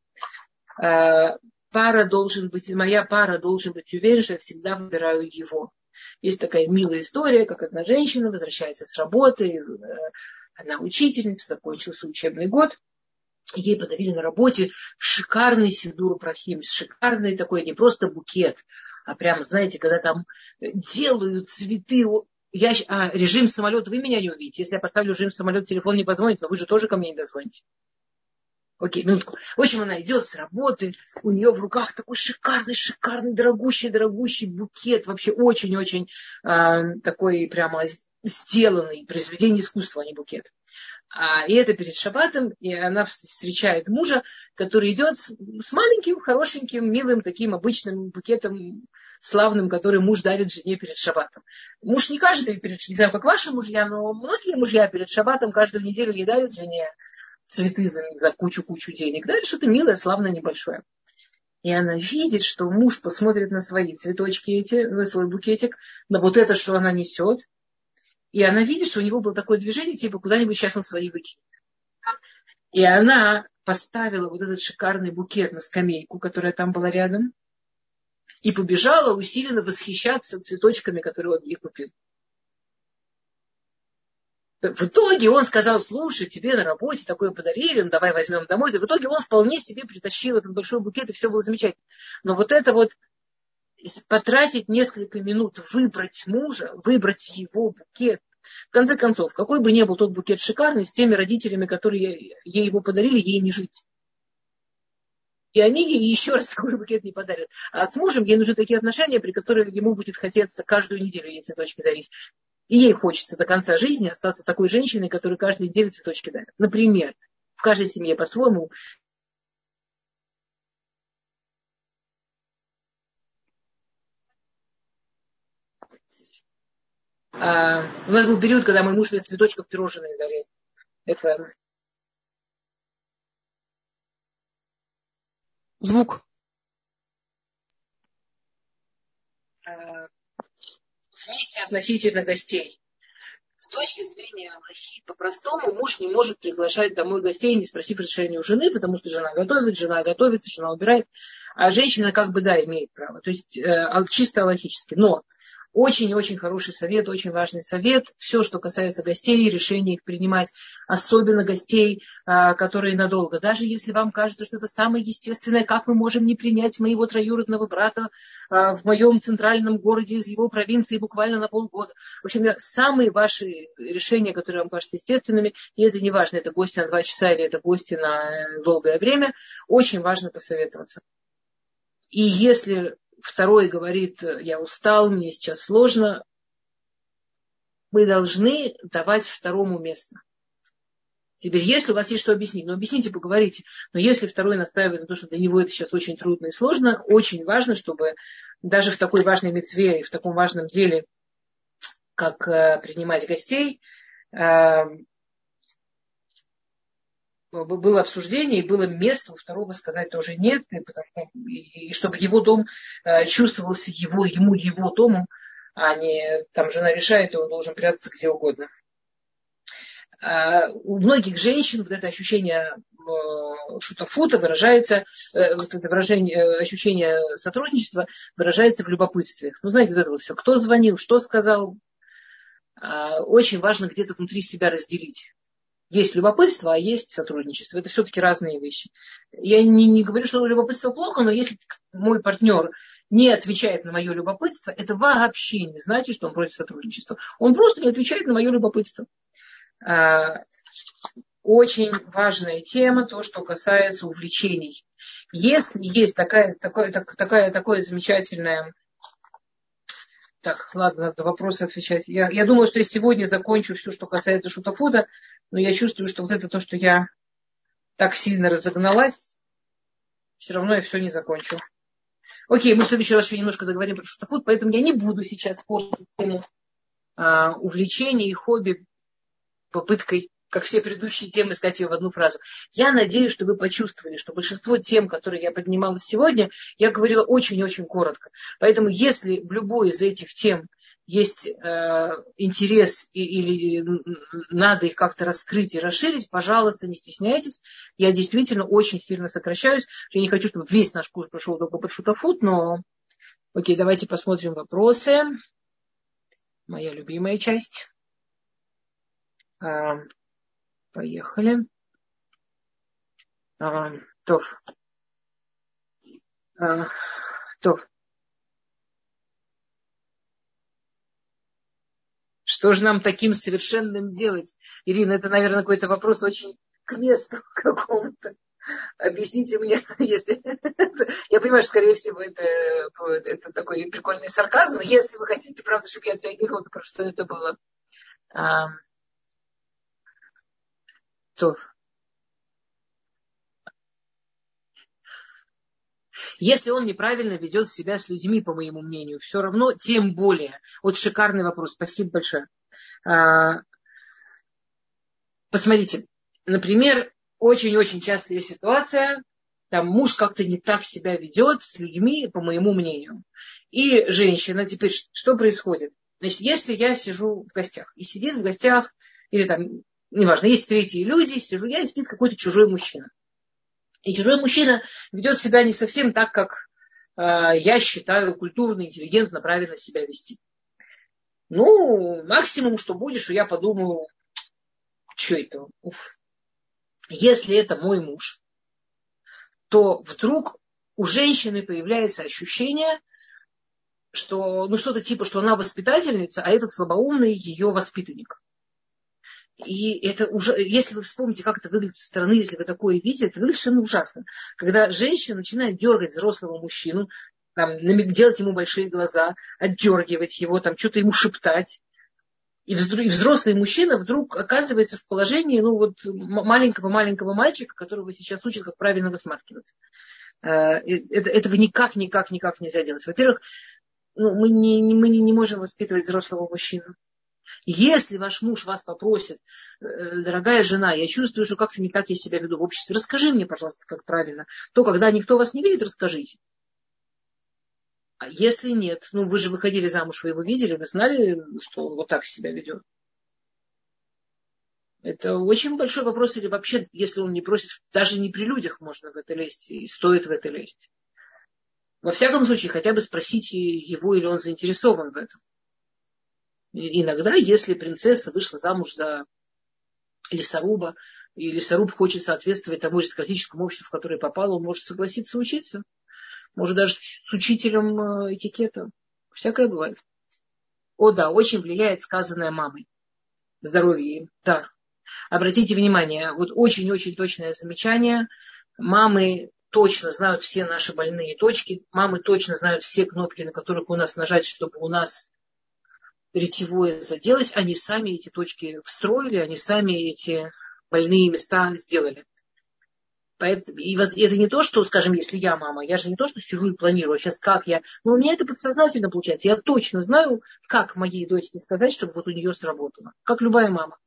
а, пара должен быть, моя пара должен быть уверена, что я всегда выбираю его. Есть такая милая история, как одна женщина возвращается с работы, э, она учительница, закончился учебный год, ей подарили на работе шикарный сидур Прахим, шикарный такой, не просто букет, а прямо, знаете, когда там делают цветы, я, а, режим самолета, вы меня не увидите. Если я поставлю режим самолета, телефон не позвонит, но вы же тоже ко мне не дозвоните. Окей, минутку. В общем, она идет с работы, у нее в руках такой шикарный, шикарный, дорогущий, дорогущий букет, вообще очень-очень э, такой прямо сделанный, произведение искусства, а не букет. А, и это перед шабатом, и она встречает мужа, который идет с, с маленьким, хорошеньким, милым, таким обычным букетом славным, который муж дарит жене перед шабатом. Муж не каждый, перед, не знаю, как ваши мужья, но многие мужья перед шабатом каждую неделю ей дарят жене цветы за, кучу-кучу денег. Да, что-то милое, славное, небольшое. И она видит, что муж посмотрит на свои цветочки эти, на свой букетик, на вот это, что она несет. И она видит, что у него было такое движение, типа куда-нибудь сейчас он свои выкинет. И она поставила вот этот шикарный букет на скамейку, которая там была рядом, и побежала усиленно восхищаться цветочками, которые он ей купил. В итоге он сказал, слушай, тебе на работе такое подарили, ну, давай возьмем домой. И в итоге он вполне себе притащил этот большой букет, и все было замечательно. Но вот это вот потратить несколько минут, выбрать мужа, выбрать его букет, в конце концов, какой бы ни был тот букет шикарный, с теми родителями, которые ей его подарили, ей не жить. И они ей еще раз такой букет не подарят. А с мужем ей нужны такие отношения, при которых ему будет хотеться каждую неделю ей цветочки дарить. И ей хочется до конца жизни остаться такой женщиной, которая каждую неделю цветочки дарит. Например, в каждой семье по-своему А, у нас был период, когда мой муж вместо цветочков пирожные дарил. Это... Звук. А, вместе относительно гостей. С точки зрения Аллахи, по-простому муж не может приглашать домой гостей, не спросив разрешения у жены, потому что жена готовит, жена готовится, жена убирает, а женщина как бы, да, имеет право. То есть э, чисто аллахически. Но очень-очень хороший совет, очень важный совет. Все, что касается гостей, решение их принимать, особенно гостей, а, которые надолго. Даже если вам кажется, что это самое естественное, как мы можем не принять моего троюродного брата а, в моем центральном городе из его провинции буквально на полгода. В общем, самые ваши решения, которые вам кажутся естественными, и это не важно, это гости на два часа или это гости на э, долгое время, очень важно посоветоваться. И если второй говорит, я устал, мне сейчас сложно, мы должны давать второму место. Теперь, если у вас есть что объяснить, ну объясните, поговорите. Но если второй настаивает на то, что для него это сейчас очень трудно и сложно, очень важно, чтобы даже в такой важной мецве и в таком важном деле, как э, принимать гостей, э, было обсуждение, и было место у второго сказать тоже нет, и, потому, и, и чтобы его дом э, чувствовался его, ему его домом, а не там жена решает, и он должен прятаться где угодно. А, у многих женщин вот это ощущение э, шутафута выражается, э, вот это выражение, э, ощущение сотрудничества выражается в любопытстве. Ну, знаете, вот это вот все. Кто звонил, что сказал. А, очень важно где-то внутри себя разделить. Есть любопытство, а есть сотрудничество. Это все-таки разные вещи. Я не, не говорю, что любопытство плохо, но если мой партнер не отвечает на мое любопытство, это вообще не значит, что он против сотрудничества. Он просто не отвечает на мое любопытство. А, очень важная тема, то, что касается увлечений. Если есть такая, такое, так, такая, такое замечательное так, ладно, на вопросы отвечать. Я, я думала, что я сегодня закончу все, что касается шутафуда, но я чувствую, что вот это то, что я так сильно разогналась, все равно я все не закончу. Окей, мы в следующий раз еще немножко договорим про шутафуд, поэтому я не буду сейчас портить тему а, увлечений и хобби попыткой как все предыдущие темы, сказать ее в одну фразу. Я надеюсь, что вы почувствовали, что большинство тем, которые я поднимала сегодня, я говорила очень-очень коротко. Поэтому если в любой из этих тем есть э, интерес и, или надо их как-то раскрыть и расширить, пожалуйста, не стесняйтесь. Я действительно очень сильно сокращаюсь. Я не хочу, чтобы весь наш курс прошел только под шутофут, но окей, давайте посмотрим вопросы. Моя любимая часть. А, Поехали. А, то. А, то. Что же нам таким совершенным делать? Ирина, это, наверное, какой-то вопрос очень к месту какому-то. Объясните мне, если... Я понимаю, что, скорее всего, это, это такой прикольный сарказм. Если вы хотите, правда, чтобы я отреагировала, про что это было. То Если он неправильно ведет себя с людьми, по моему мнению, все равно, тем более. Вот шикарный вопрос. Спасибо большое. А, посмотрите, например, очень-очень частая ситуация, там муж как-то не так себя ведет с людьми, по моему мнению. И женщина, теперь что происходит? Значит, если я сижу в гостях, и сидит в гостях, или там неважно, есть третьи люди, сижу я, и сидит какой-то чужой мужчина. И чужой мужчина ведет себя не совсем так, как э, я считаю культурно, интеллигентно, правильно себя вести. Ну, максимум, что будешь, я подумаю, что это? Уф. Если это мой муж, то вдруг у женщины появляется ощущение, что, ну, что-то типа, что она воспитательница, а этот слабоумный ее воспитанник. И это уже, если вы вспомните, как это выглядит со стороны, если вы такое видите, это выглядит совершенно ужасно. Когда женщина начинает дергать взрослого мужчину, там, делать ему большие глаза, отдергивать его, там, что-то ему шептать. И взрослый мужчина вдруг оказывается в положении ну, вот, маленького-маленького мальчика, которого сейчас учат, как правильно высмаркиваться. Э, этого никак, никак, никак нельзя делать. Во-первых, ну, мы, не, мы не можем воспитывать взрослого мужчину. Если ваш муж вас попросит, э, дорогая жена, я чувствую, что как-то не так я себя веду в обществе, расскажи мне, пожалуйста, как правильно. То, когда никто вас не видит, расскажите. А если нет, ну вы же выходили замуж, вы его видели, вы знали, что он вот так себя ведет. Это очень большой вопрос, или вообще, если он не просит, даже не при людях можно в это лезть, и стоит в это лезть. Во всяком случае, хотя бы спросите его, или он заинтересован в этом иногда, если принцесса вышла замуж за лесоруба, и лесоруб хочет соответствовать тому аристократическому обществу, в которое попала, он может согласиться учиться. Может, даже с учителем э, этикета. Всякое бывает. О, да, очень влияет сказанное мамой. Здоровье. Да. Обратите внимание, вот очень-очень точное замечание. Мамы точно знают все наши больные точки. Мамы точно знают все кнопки, на которых у нас нажать, чтобы у нас ретевое заделось, они сами эти точки встроили, они сами эти больные места сделали. Поэтому, и это не то, что, скажем, если я мама, я же не то, что сижу и планирую, сейчас как я. Но у меня это подсознательно получается. Я точно знаю, как моей дочке сказать, чтобы вот у нее сработало. Как любая мама.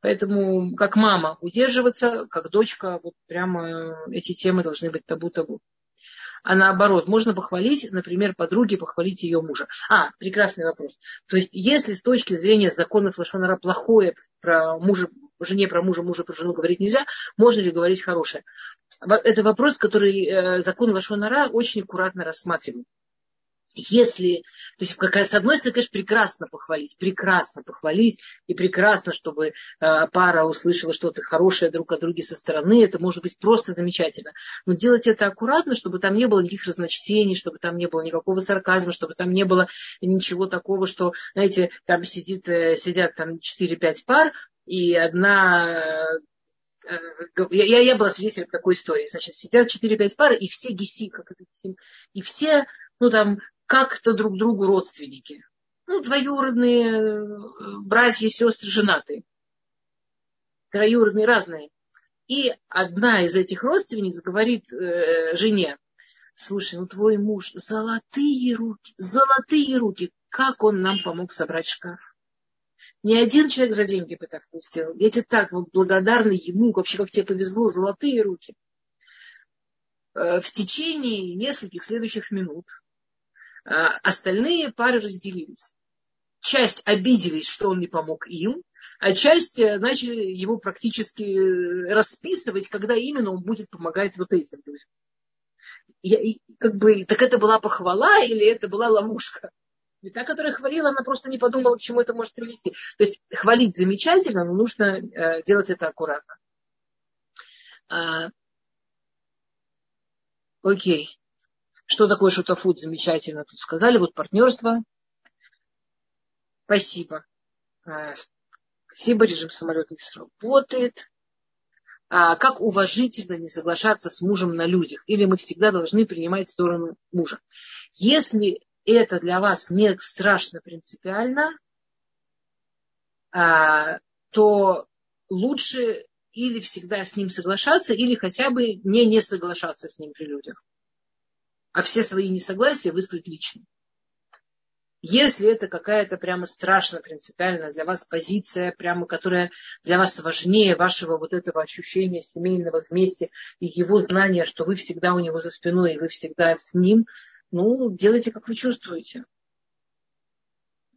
Поэтому как мама удерживаться, как дочка, вот прямо эти темы должны быть табу-табу а наоборот, можно похвалить, например, подруге похвалить ее мужа. А, прекрасный вопрос. То есть, если с точки зрения законов Лошонара плохое про мужа, жене про мужа, мужа про жену говорить нельзя, можно ли говорить хорошее? Это вопрос, который э, закон Лошонара очень аккуратно рассматривает если, то есть, какая, с одной стороны, конечно, прекрасно похвалить, прекрасно похвалить, и прекрасно, чтобы э, пара услышала что-то хорошее друг о друге со стороны, это может быть просто замечательно. Но делать это аккуратно, чтобы там не было никаких разночтений, чтобы там не было никакого сарказма, чтобы там не было ничего такого, что, знаете, там сидит, э, сидят там 4-5 пар, и одна э, э, я, я была свидетелем такой истории. Значит, сидят 4-5 пар, и все гиси, как это, и все, ну там, как-то друг другу родственники. Ну, двоюродные э, братья, сестры, женатые. Троюродные разные. И одна из этих родственниц говорит э, жене, слушай, ну твой муж, золотые руки, золотые руки, как он нам помог собрать шкаф. Ни один человек за деньги бы так не сделал. Я тебе так вот благодарна ему, вообще как тебе повезло, золотые руки. Э, в течение нескольких следующих минут остальные пары разделились. Часть обиделись, что он не помог им, а часть э, начали его практически э, расписывать, когда именно он будет помогать вот этим людям. Я, как бы, так это была похвала или это была ловушка? И та, которая хвалила, она просто не подумала, к чему это может привести. То есть хвалить замечательно, но нужно э, делать это аккуратно. А, окей. Что такое шутафут? Замечательно тут сказали. Вот партнерство. Спасибо. А, спасибо, режим самолета работает. А как уважительно не соглашаться с мужем на людях? Или мы всегда должны принимать сторону мужа? Если это для вас не страшно принципиально, а, то лучше или всегда с ним соглашаться, или хотя бы не не соглашаться с ним при людях а все свои несогласия высказать лично. Если это какая-то прямо страшно принципиальная для вас позиция, прямо которая для вас важнее вашего вот этого ощущения семейного вместе и его знания, что вы всегда у него за спиной и вы всегда с ним, ну, делайте, как вы чувствуете.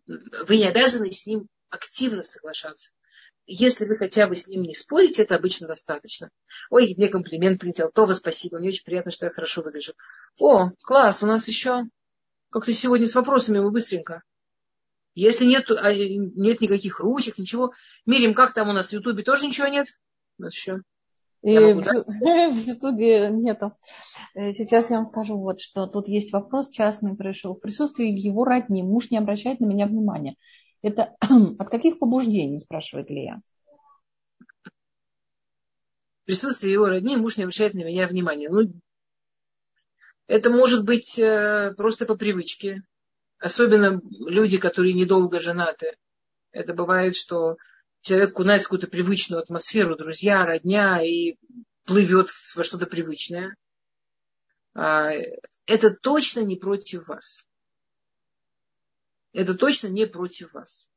Вы не обязаны с ним активно соглашаться если вы хотя бы с ним не спорите, это обычно достаточно. Ой, мне комплимент прилетел. Това, спасибо. Мне очень приятно, что я хорошо выгляжу. О, класс, у нас еще как-то сегодня с вопросами мы быстренько. Если нет, а, нет никаких ручек, ничего. Мирим, как там у нас в Ютубе тоже ничего нет? У нас еще. И могу, да? в Ютубе нету. Э, сейчас я вам скажу вот, что тут есть вопрос частный пришел. В присутствии его родни муж не обращает на меня внимания. Это от каких побуждений, спрашивает Лия? В присутствии его родни муж не обращает на меня внимания. Ну, это может быть э, просто по привычке. Особенно люди, которые недолго женаты. Это бывает, что человек кунается в какую-то привычную атмосферу, друзья, родня, и плывет во что-то привычное. А, это точно не против вас. Это точно не против вас.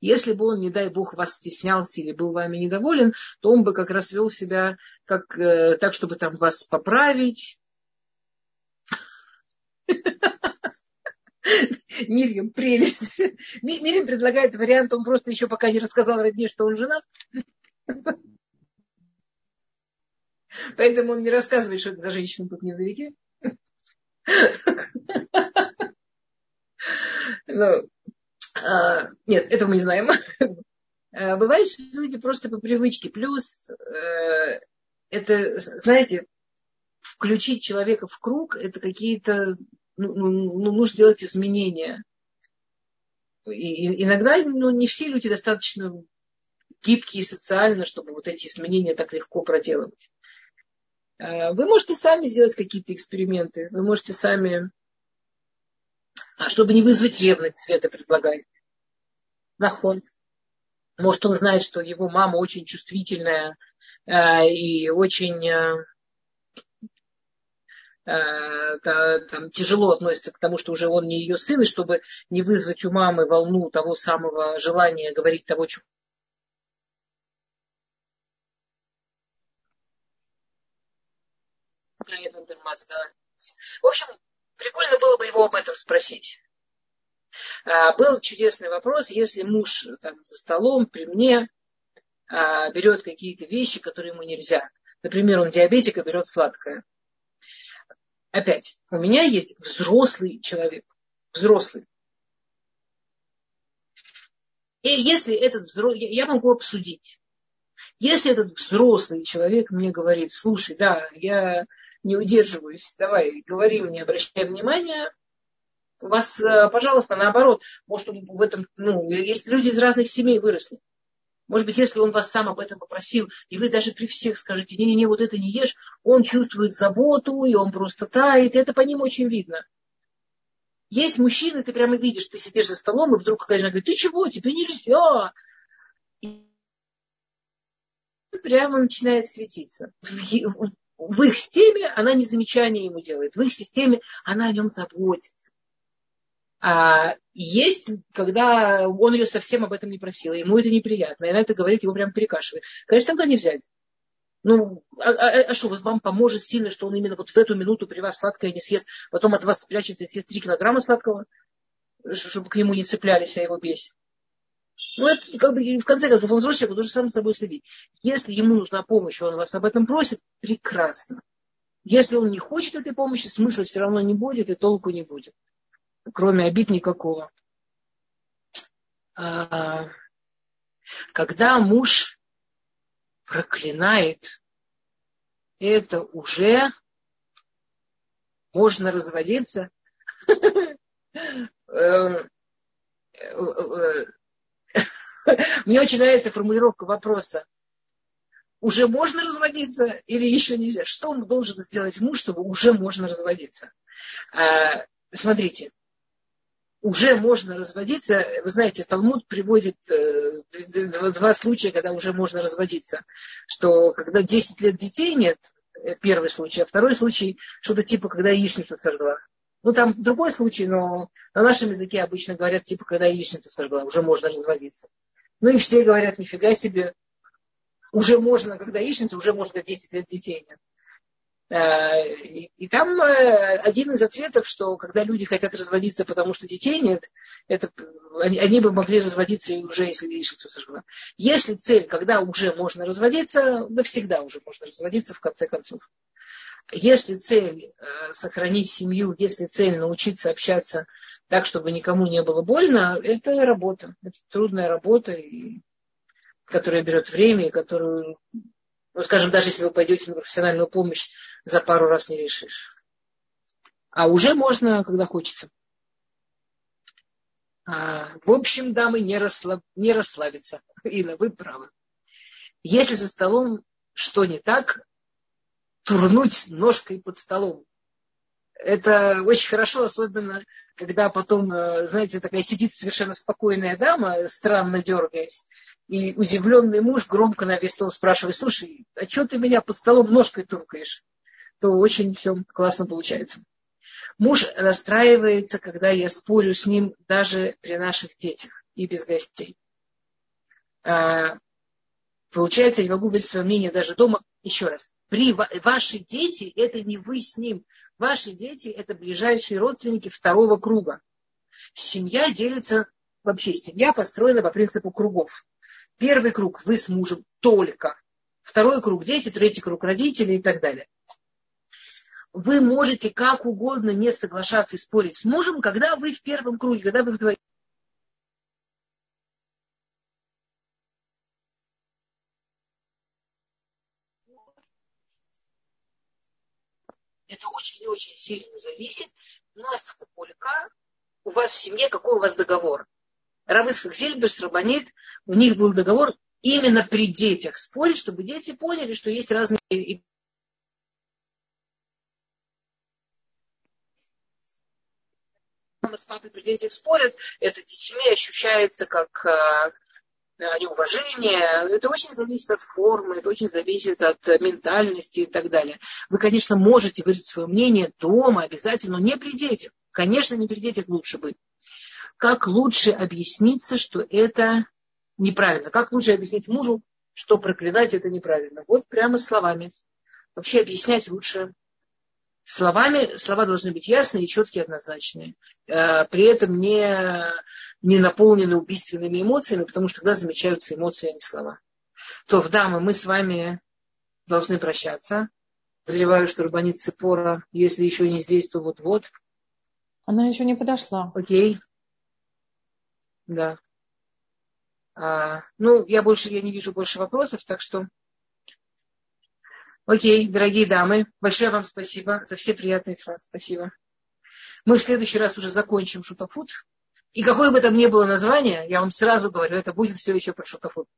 Если бы он, не дай бог, вас стеснялся или был вами недоволен, то он бы как раз вел себя как, э, так, чтобы там вас поправить. Мирьям, прелесть. Мирьям предлагает вариант, он просто еще пока не рассказал родне, что он женат. Поэтому он не рассказывает, что это за женщина тут невдалеке. Ну, а, нет, этого мы не знаем. А, бывает, что люди просто по привычке. Плюс, э, это, знаете, включить человека в круг, это какие-то ну, ну, ну, нужно делать изменения. И иногда ну, не все люди достаточно гибкие социально, чтобы вот эти изменения так легко проделывать. А, вы можете сами сделать какие-то эксперименты, вы можете сами, чтобы не вызвать ревность, Света предлагает. Нахон. Может, он знает, что его мама очень чувствительная а, и очень Э, там, тяжело относится к тому, что уже он не ее сын, и чтобы не вызвать у мамы волну того самого желания говорить того, чего В общем, прикольно было бы его об этом спросить. А, был чудесный вопрос, если муж там, за столом при мне а, берет какие-то вещи, которые ему нельзя. Например, он диабетик и берет сладкое опять, у меня есть взрослый человек, взрослый. И если этот взрослый, я могу обсудить. Если этот взрослый человек мне говорит, слушай, да, я не удерживаюсь, давай, говори мне, обращай внимание, у вас, э, пожалуйста, наоборот, может, в этом, ну, есть люди из разных семей выросли. Может быть, если он вас сам об этом попросил, и вы даже при всех скажете, не-не-не, вот это не ешь, он чувствует заботу, и он просто тает, это по ним очень видно. Есть мужчины, ты прямо видишь, ты сидишь за столом, и вдруг какая-то говорит, ты чего, тебе нельзя. И прямо начинает светиться. В, их системе она не замечания ему делает, в их системе она о нем заботится. А есть, когда он ее совсем об этом не просил, ему это неприятно, и она это говорит, его прям перекашивает. Конечно, тогда не взять. Ну, а, а, а что, вам поможет сильно, что он именно вот в эту минуту при вас сладкое не съест, потом от вас спрячется и съест 3 килограмма сладкого, чтобы к нему не цеплялись, а его бесит. Ну, это как бы, в конце концов, он взрослый человек, должен сам собой следить. Если ему нужна помощь, он вас об этом просит, прекрасно. Если он не хочет этой помощи, смысла все равно не будет и толку не будет кроме обид никакого. А, когда муж проклинает, это уже можно разводиться. Мне очень нравится формулировка вопроса. Уже можно разводиться или еще нельзя? Что он должен сделать муж, чтобы уже можно разводиться? А, смотрите, уже можно разводиться. Вы знаете, Талмуд приводит э, два случая, когда уже можно разводиться. Что когда 10 лет детей нет, э, первый случай, а второй случай, что-то типа, когда яичницу сожгла. Ну, там другой случай, но на нашем языке обычно говорят, типа, когда яичницу сожгла, уже можно разводиться. Ну и все говорят, нифига себе, уже можно, когда яичница, уже можно 10 лет детей нет. Э, и там э, один из ответов, что когда люди хотят разводиться, потому что детей нет, это, они, они бы могли разводиться и уже, если яичницу сожгла. Если цель, когда уже можно разводиться, навсегда уже можно разводиться в конце концов. Если цель э, сохранить семью, если цель научиться общаться так, чтобы никому не было больно, это работа. Это трудная работа, и, которая берет время, и которую, ну, скажем, даже если вы пойдете на профессиональную помощь, за пару раз не решишь. А уже можно, когда хочется. А, в общем, дамы, не, расслаб, не расслабиться. Инна, вы правы. Если за столом что не так, турнуть ножкой под столом. Это очень хорошо, особенно когда потом, э, знаете, такая сидит совершенно спокойная дама, странно дергаясь, и удивленный муж громко на весь стол спрашивает, слушай, а что ты меня под столом ножкой туркаешь? То очень все классно получается. Муж расстраивается, когда я спорю с ним даже при наших детях и без гостей. А, получается, я могу говорить свое мнение даже дома. Еще раз. При ваши дети это не вы с ним. Ваши дети это ближайшие родственники второго круга. Семья делится, вообще семья построена по принципу кругов. Первый круг вы с мужем только. Второй круг дети, третий круг родители и так далее вы можете как угодно не соглашаться и спорить с мужем, когда вы в первом круге, когда вы вдвоем. Это очень и очень сильно зависит, насколько у вас в семье, какой у вас договор. Равыцхак Зильберс, Рабанит, у них был договор именно при детях спорить, чтобы дети поняли, что есть разные мама с папой при детях спорят, это детьми ощущается как э, неуважение. Это очень зависит от формы, это очень зависит от ментальности и так далее. Вы, конечно, можете выразить свое мнение дома обязательно, но не при детях. Конечно, не при детях лучше бы. Как лучше объясниться, что это неправильно? Как лучше объяснить мужу, что проклинать это неправильно? Вот прямо словами. Вообще объяснять лучше словами, слова должны быть ясные и четкие, однозначные. Э, при этом не, не наполнены убийственными эмоциями, потому что тогда замечаются эмоции, а не слова. То, в дамы, мы с вами должны прощаться. Подозреваю, что Рубанит Цепора, если еще не здесь, то вот-вот. Она еще не подошла. Окей. Да. А, ну, я больше, я не вижу больше вопросов, так что Окей, дорогие дамы, большое вам спасибо за все приятные слова. Спасибо. Мы в следующий раз уже закончим шутафут. И какое бы там ни было название, я вам сразу говорю, это будет все еще про шутафут.